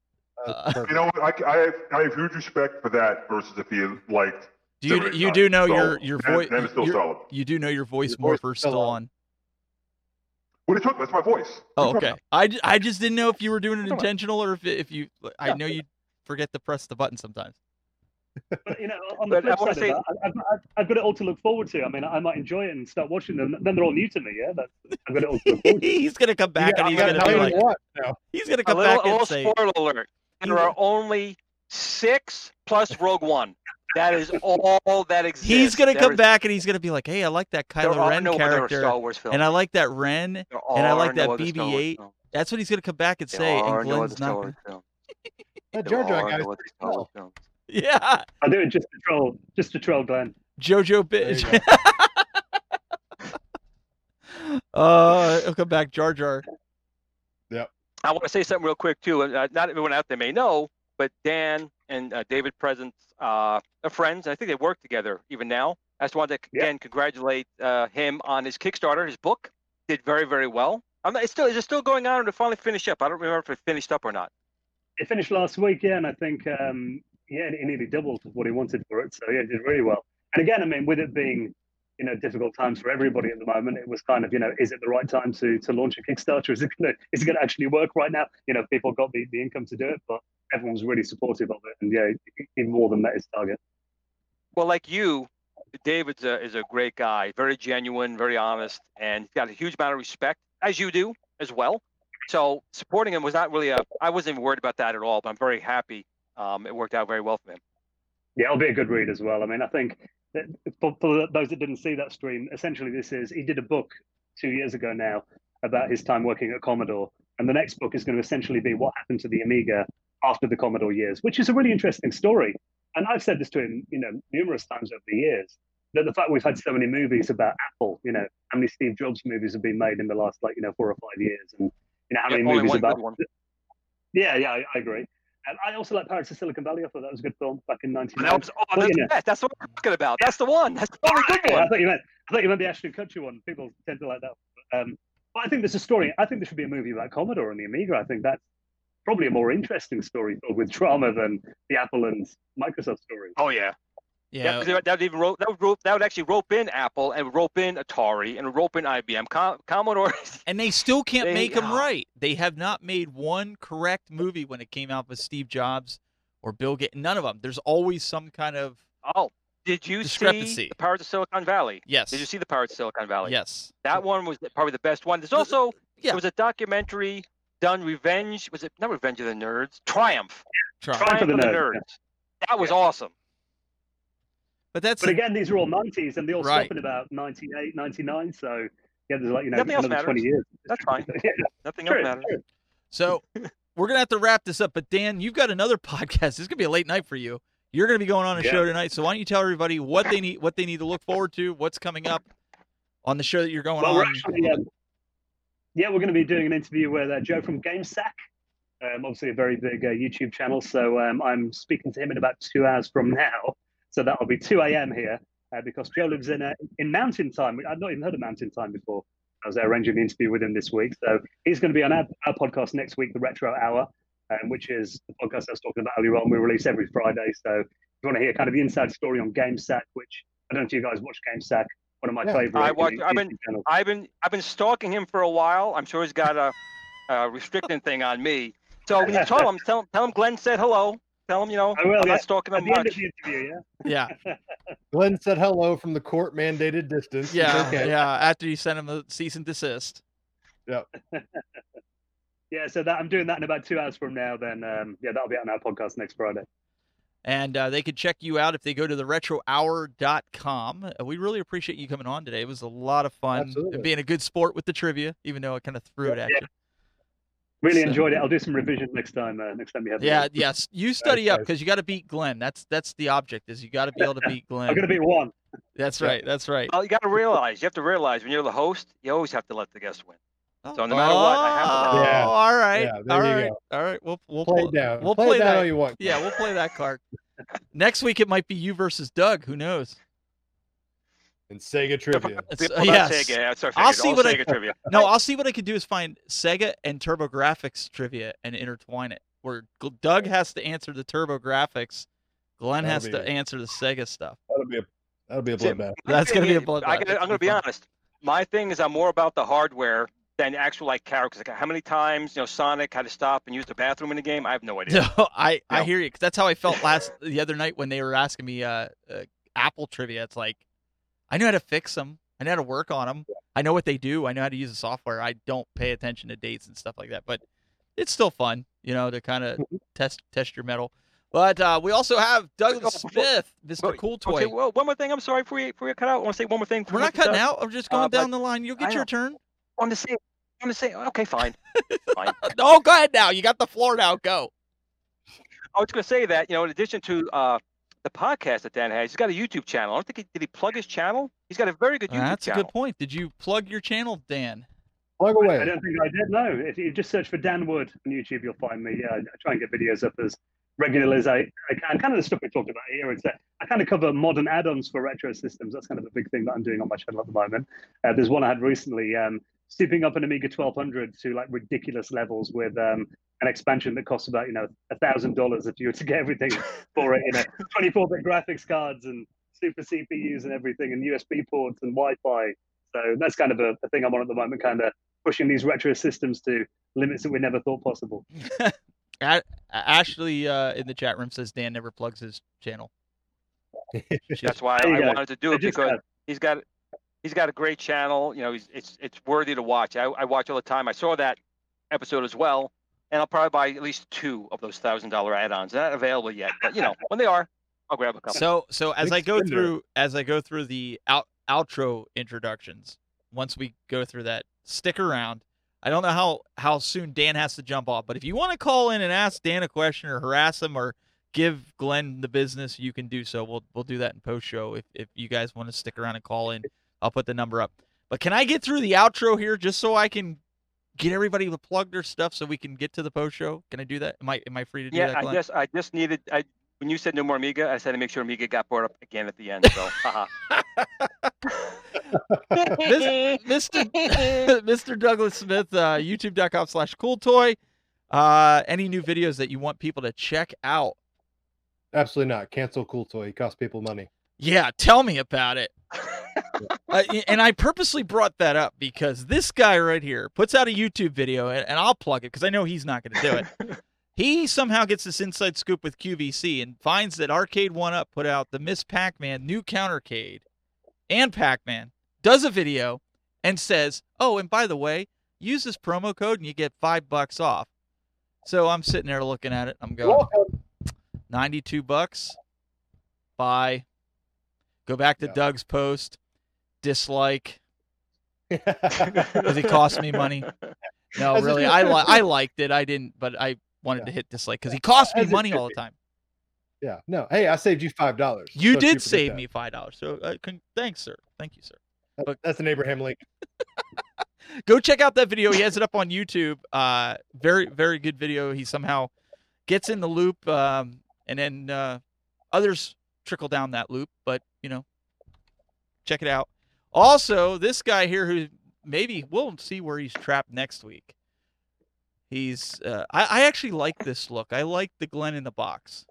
Uh. You know what? I, I, have, I have huge respect for that versus if you liked. Do you you do know So, your your that- voice? That is still solid. You do know your voice Your voice is morpher's still still on. On. What are you talking about? That's my voice. Oh, What are okay. I, I just didn't know if you were doing it intentional or if if you. I know you forget to press the button sometimes. But you know, on the But I flip wanna side say- of that, I- I've, I've, I've got it all to look forward to. I mean, I might enjoy it and start watching them. Then they're all new to me. Yeah, That's, I've got it all to look forward to. he's gonna come back You and got- he's you gonna got be like, to he's gonna A come little, back a and little say, spoiler alert. There are only six plus Rogue One. That is all that exists. He's gonna There come is- back and he's gonna be like, "Hey, I like that there Kylo are Ren no other character, Star Wars films. and I like that Ren." There and I like that no other BB-8. That's what he's gonna come back and There say, are and no Glen's other not. Gonna... That There Jar Jar are guy's no other pretty Star Wars well. films. Yeah, I'll do it just to troll, just to troll Glen. JoJo bitch. uh, he'll come back, Jar Jar. Yep. I want to say something real quick too. Uh, not everyone out there may know, but Dan and uh, David Pleasance uh, are friends. I think they work together even now. I just wanted to Yeah. again congratulate uh, him on his Kickstarter. His book did very very well. I'm not, it's still is it still going on or to finally finish up? I don't remember if it finished up or not. It finished last week, yeah, and I think um, yeah, he nearly doubled what he wanted for it. So yeah, it did really well. And again, I mean, with it being you know difficult times for everybody at the moment, it was kind of you know, is it the right time to to launch a Kickstarter? Is it gonna is it gonna actually work right now? You know, people got the, the income to do it, but everyone's really supportive of it, and yeah, he- he more than met his target. Well, like you, David's a, is a great guy, very genuine, very honest, and he's got a huge amount of respect, as you do as well. So supporting him was not really a. I wasn't even worried about that at all. But I'm very happy. Um, it worked out very well for him. Yeah, it'll be a good read as well. I mean, I think that for, for those that didn't see that stream, essentially this is he did a book two years ago now about his time working at Commodore, and the next book is going to essentially be what happened to the Amiga after the Commodore years, which is a really interesting story. And I've said this to him, you know, numerous times over the years. That the fact we've had so many movies about Apple, you know, how many Steve Jobs movies have been made in the last like you know four or five years, and you know how Yeah, many movies about one. yeah, yeah, I, I agree. And I also like Pirates of Silicon Valley. I thought that was a good film back in But '99. that was, oh, that's you the best. That's what I'm talking about. That's the one. That's the only good Yeah, I one. thought you meant I thought you meant the Ashton Kutcher one. People tend to like that. One. Um, but I think there's a story. I think there should be a movie about Commodore and the Amiga. I think that's probably a more interesting story filled with drama than the Apple and Microsoft story. Oh yeah. Yeah, Yeah, 'cause that that would even rope, that would rope, that would actually rope in Apple and rope in Atari and rope in IBM. Com- Commodore. and they still can't They- make them oh. Uh, right. They have not made one correct movie when it came out with Steve Jobs or Bill Gates. None of them. There's always some kind of Oh, did you see the Pirates of Silicon Valley? yes, Did you see the Pirates of Silicon Valley? yes, That one was probably the best one. There's also yeah. there was a documentary done Revenge. Was it not Revenge of the Nerds? Triumph. Triumph Triumph of of the the Nerds, Nerds. That was Yeah. awesome. But that's But again, these are all 90s, and they all Right. stop in about 98, 99. So yeah, there's like you know Nothing else another 20 matters. years. That's fine. yeah, Nothing true, else matters. true. so. We're gonna have to wrap this up. But Dan, you've got another podcast. This is gonna be a late night for you. You're gonna be going on a Yeah. show tonight. So why don't you tell everybody what they need, what they need to look forward to, what's coming up on the show that you're going Well, we're on? actually, um, yeah, we're going to be doing an interview with uh, Joe from GameSack, um, obviously a very big uh, YouTube channel. So um, I'm speaking to him in about two hours from now. So that'll be 2 a.m. here uh, because Joe lives in uh, in Mountain Time. I'd not even heard of Mountain Time before. I was arranging the interview with him this week. So he's going to be on our, our podcast next week, the Retro Hour, um, which is the podcast I was talking about earlier on. We release every Friday. So if you want to hear kind of the inside story on GameSack, which I don't know if you guys watch GameSack, one of my Yeah. favorite. I watch, I've been- channels. I've been I've been stalking him for a while. I'm sure he's got a, a restricting thing on me. So when you tell him, tell him, tell him Glen said hello. Tell him, you know, I will, I'm yeah. not stalking him much. interview, yeah. Yeah, Glen said hello from the court mandated distance. Yeah, okay. yeah. After you send him a cease and desist. Yep. yeah, so that I'm doing that in about two hours from now. Then, um, yeah, that'll be on our podcast next Friday. And uh, they could check you out if they go to the retrohour.com. Uh, we really appreciate you coming on today. It was a lot of fun Absolutely. being a good sport with the trivia, even though I kind of threw it at Yeah. you. Really So- enjoyed it. I'll do some revision next time. Uh, next time we have. Yeah, guest. yes. You study up because you got to beat Glen. That's that's the object is you got to be able to beat Glen. I'm gonna be one. That's right. That's right. Well, you got to realize, you have to realize when you're the host, you always have to let the guest win. Oh, So no matter what, I have to let Oh, them- Yeah. Oh, all right. Yeah, there all you right. go. All right. We'll we'll Play pl- it down. We'll play, play that. all you want. Yeah, we'll play that card. Next week it might be you versus Doug. Who knows? And Sega trivia. It's- uh, Well, yes. Sega. That's I'll see all what I- trivia. No, I'll see what I can do is find Sega and TurboGrafx trivia and intertwine it. Where Doug has to answer the TurboGrafx, Glen That'll has to it. answer the Sega stuff. That'll be a that'll be a bloodbath. That's gonna be a is- bloodbath. I gotta, That's I'm gonna be be honest. My thing is I'm more about the hardware than actual like characters. Like how many times you know Sonic had to stop and use the bathroom in the game? I have no idea. No, I I No. hear you 'cause that's how I felt last the other night when they were asking me uh, uh Apple trivia. It's like I know how to fix them. I know how to work on them. I know what they do. I know how to use the software. I don't pay attention to dates and stuff like that, but it's still fun, you know, to kind of test test your mettle. But uh, we also have Douglas Oh, Smith, Mr. Wait, Cool Toy. Okay, well, one more thing. I'm sorry for you, for you cut out. I want to say one more thing. We're not cutting out. I'm just going Uh, down the line. You'll get your turn. I want to say. I want to say. Okay, fine. fine. Oh, go ahead now. You got the floor now. Go. I was going to say that you know, in addition to uh, the podcast that Dan has, he's got a YouTube channel. I don't think he did he plug his channel. He's got a very good YouTube channel. That's a good point. Did you plug your channel, Dan? Plug away. I don't think I did. No, if you just search for Dan Wood on YouTube, you'll find me. Yeah, I try and get videos up as regularly as I, I can. Kind of the stuff we talked about here. It's that I kind of cover modern add-ons for retro systems. That's kind of a big thing that I'm doing on my channel at the moment. Uh, there's one I had recently, um, stepping up an Amiga 1200 to like ridiculous levels with um, an expansion that costs about you know a thousand dollars if you were to get everything for it. You know, 24-bit graphics cards and super CPUs and everything, and USB ports and Wi-Fi. So that's kind of a, a thing I'm on at the moment, kind of pushing these retro systems to limits that we never thought possible. Ashley uh, in the chat room says Dan never plugs his channel. That's why I go. wanted to do it because got- he's got he's got a great channel. You know, he's it's it's worthy to watch. I, I watch all the time. I saw that episode as well, and I'll probably buy at least two of those thousand dollar add-ons. They're not available yet, but you know, when they are, I'll grab a couple. So so as Big I go spender. through as I go through the out, outro introductions, once we go through that, stick around. I don't know how how soon Dan has to jump off, but if you want to call in and ask Dan a question or harass him or give Glen the business, you can do so. We'll we'll do that in post show if if you guys want to stick around and call in. I'll put the number up. But can I get through the outro here just so I can get everybody to plug their stuff so we can get to the post show? Can I do that? Am I am I free to do yeah, that, Yeah, I just I just needed I when you said no more Amiga, I said to make sure Amiga got brought up again at the end. So, haha. Mr. Mr. Douglas Smith, uh, youtube.com slash cool toy. Uh, any new videos that you want people to check out? Absolutely not. Cancel Cool Toy. He costs people money. Yeah, tell me about it. Uh, and I purposely brought that up because this guy right here puts out a YouTube video, and, and I'll plug it because I know he's not going to do it. he somehow gets this inside scoop with QVC and finds that Arcade One Up put out the Ms. Pac-Man new countercade and Pac-Man does a video and says, "Oh, and by the way, use this promo code and you get five bucks off." So I'm sitting there looking at it. I'm going. 92 bucks. Buy. Go back to Yeah. Doug's post. Dislike because he cost me money. No, As really, I li- I liked it. I didn't, but I wanted to hit dislike because he cost me As money all the time. yeah. No. Hey, I saved you five dollars. You did save me five dollars, so uh, con- thanks, sir. Thank you, sir. But- That's an Abraham Lincoln. Go check out that video. He has it up on YouTube. Uh, very very good video. He somehow gets in the loop, um, and then uh, others trickle down that loop. But you know, check it out. Also, this guy here who maybe we'll see where he's trapped next week. He's uh, I, I actually like this look. I like the Glen in the box.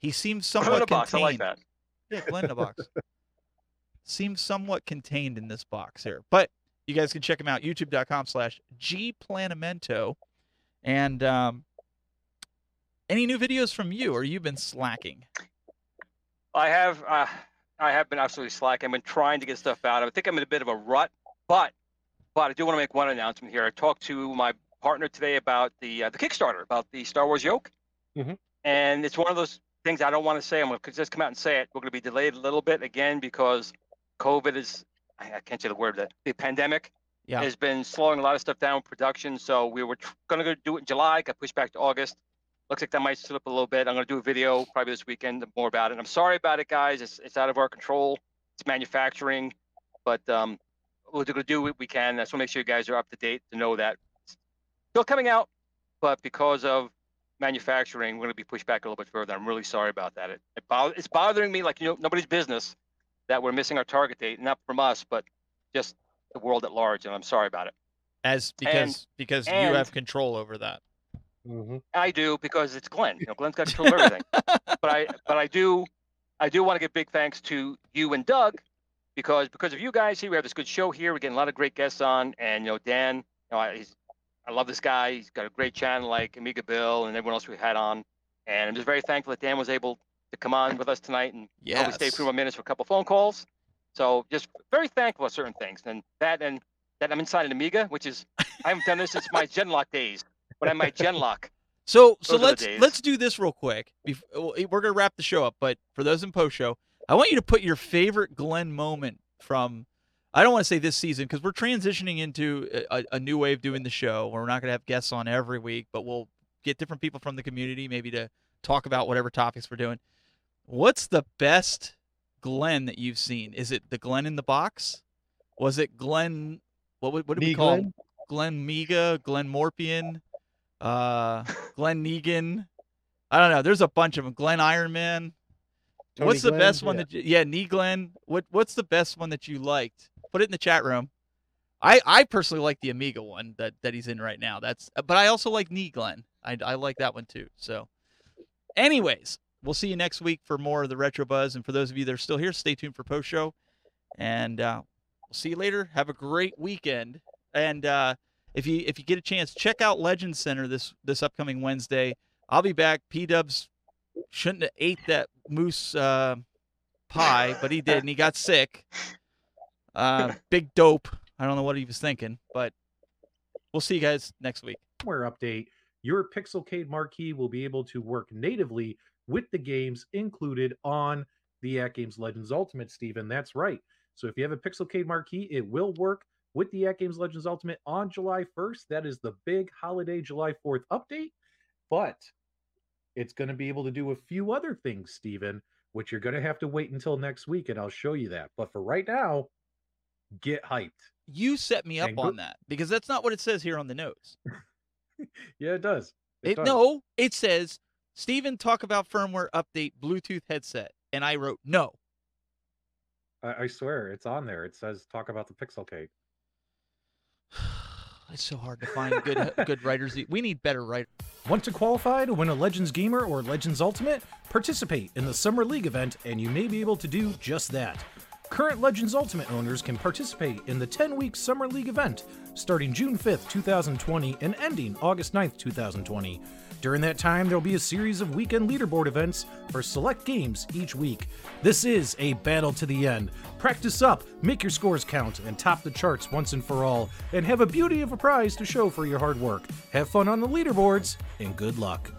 He seems Put it in somewhat a box. I contained. like that. Yeah, Glen in a box. Seems somewhat contained in this box here. But you guys can check him out, youtube.com slash gplanamento. And um, any new videos from you, or you've been slacking? I have uh, I have been absolutely slack. I've been trying to get stuff out. I think I'm in a bit of a rut, but but I do want to make one announcement here. I talked to my partner today about the uh, the Kickstarter about the Star Wars yoke, Mhm. and it's one of those things I don't want to say. I'm going to just come out and say it. We're going to be delayed a little bit again because COVID is I, can't say the word that the pandemic Yeah. has been slowing a lot of stuff down with production. So we were tr- going to do it in July, got pushed back to August. Looks like that might slip a little bit. I'm going to do a video probably this weekend more about it. I'm sorry about it, guys. It's, it's out of our control. It's manufacturing, but um, we're going to do what we can. I just want to make sure you guys are up to date to know that it's still coming out, but because of manufacturing, we're going to be pushed back a little bit further. I'm really sorry about that. It, it bo- it's bothering me like you know nobody's business that we're missing our target date, not from us, but just the world at large. And I'm sorry about it. As because because you have control over that. Hmm I do because it's Glen. You know, Glen's got control of everything. but I but I do I do want to give big thanks to you and Doug because because of you guys here we have this good show here. We're getting a lot of great guests on, and you know Dan, you know I, he's I love this guy. He's got a great channel like Amiga Bill and everyone else we had on, and I'm just very thankful that Dan was able to come on with us tonight and help me stay Yes. through my minutes for a couple phone calls. So just very thankful for certain things, and that and that I'm inside an Amiga, which is I haven't done this since my Genlock days when I had my Genlock. So so Those are let's let's do this real quick. Eh, we're gonna wrap the show up, but for those in post show, I want you to put your favorite Glen moment from. I don't want to say this season because we're transitioning into a, a new way of doing the show. Where we're not gonna have guests on every week, but we'll get different people from the community maybe to talk about whatever topics we're doing. What's the best Glen that you've seen? Is it the Glen in the box? Was it Glen? What would what do we Knee call Glen? him? Glen Miga, Glen Morpian, uh, Glen Negan. I don't know. There's a bunch of them. Glen Ironman. Tony what's the best one Yeah. that you, yeah, Knee Glen. What what's the best one that you liked? Put it in the chat room. I I personally like the Amiga one that that he's in right now. That's but I also like Knee Glen. I I like that one too. So, anyways, we'll see you next week for more of the Retro Buzz. And for those of you that are still here, stay tuned for post show. And uh, we'll see you later. Have a great weekend. And uh, if you if you get a chance, check out Legend Center this this upcoming Wednesday. I'll be back. P Dubs shouldn't have ate that moose uh, pie, but he did, and he got sick. Uh, big dope. I don't know what he was thinking, but we'll see you guys next week. firmware update, your Pixelcade marquee will be able to work natively with the games included on the AtGames Legends Ultimate, Steven. That's right. So if you have a Pixelcade marquee, it will work with the AtGames Legends Ultimate on July 1st. That is the big holiday July 4th update. But it's going to be able to do a few other things, Steven, which you're going to have to wait until next week, and I'll show you that. But for right now, get hyped. You set me up And go- on that because that's not what it says here on the notes. Yeah, it does. It, does. no, it says Steven talk about firmware update Bluetooth headset, and I wrote no. I, I swear it's on there. It says talk about the Pixelcade. It's so hard to find good uh, good writers. We need better writers. Want to qualify to win a Legends Gamer or Legends Ultimate? Participate in the Summer League event, and you may be able to do just that. Current Legends Ultimate owners can participate in the 10 week Summer League event starting June 5th, 2020, and ending August 9th, 2020. During that time, there'll be a series of weekend leaderboard events for select games each week. This is a battle to the end. Practice up, make your scores count, and top the charts once and for all, and have a beauty of a prize to show for your hard work. Have fun on the leaderboards, and good luck.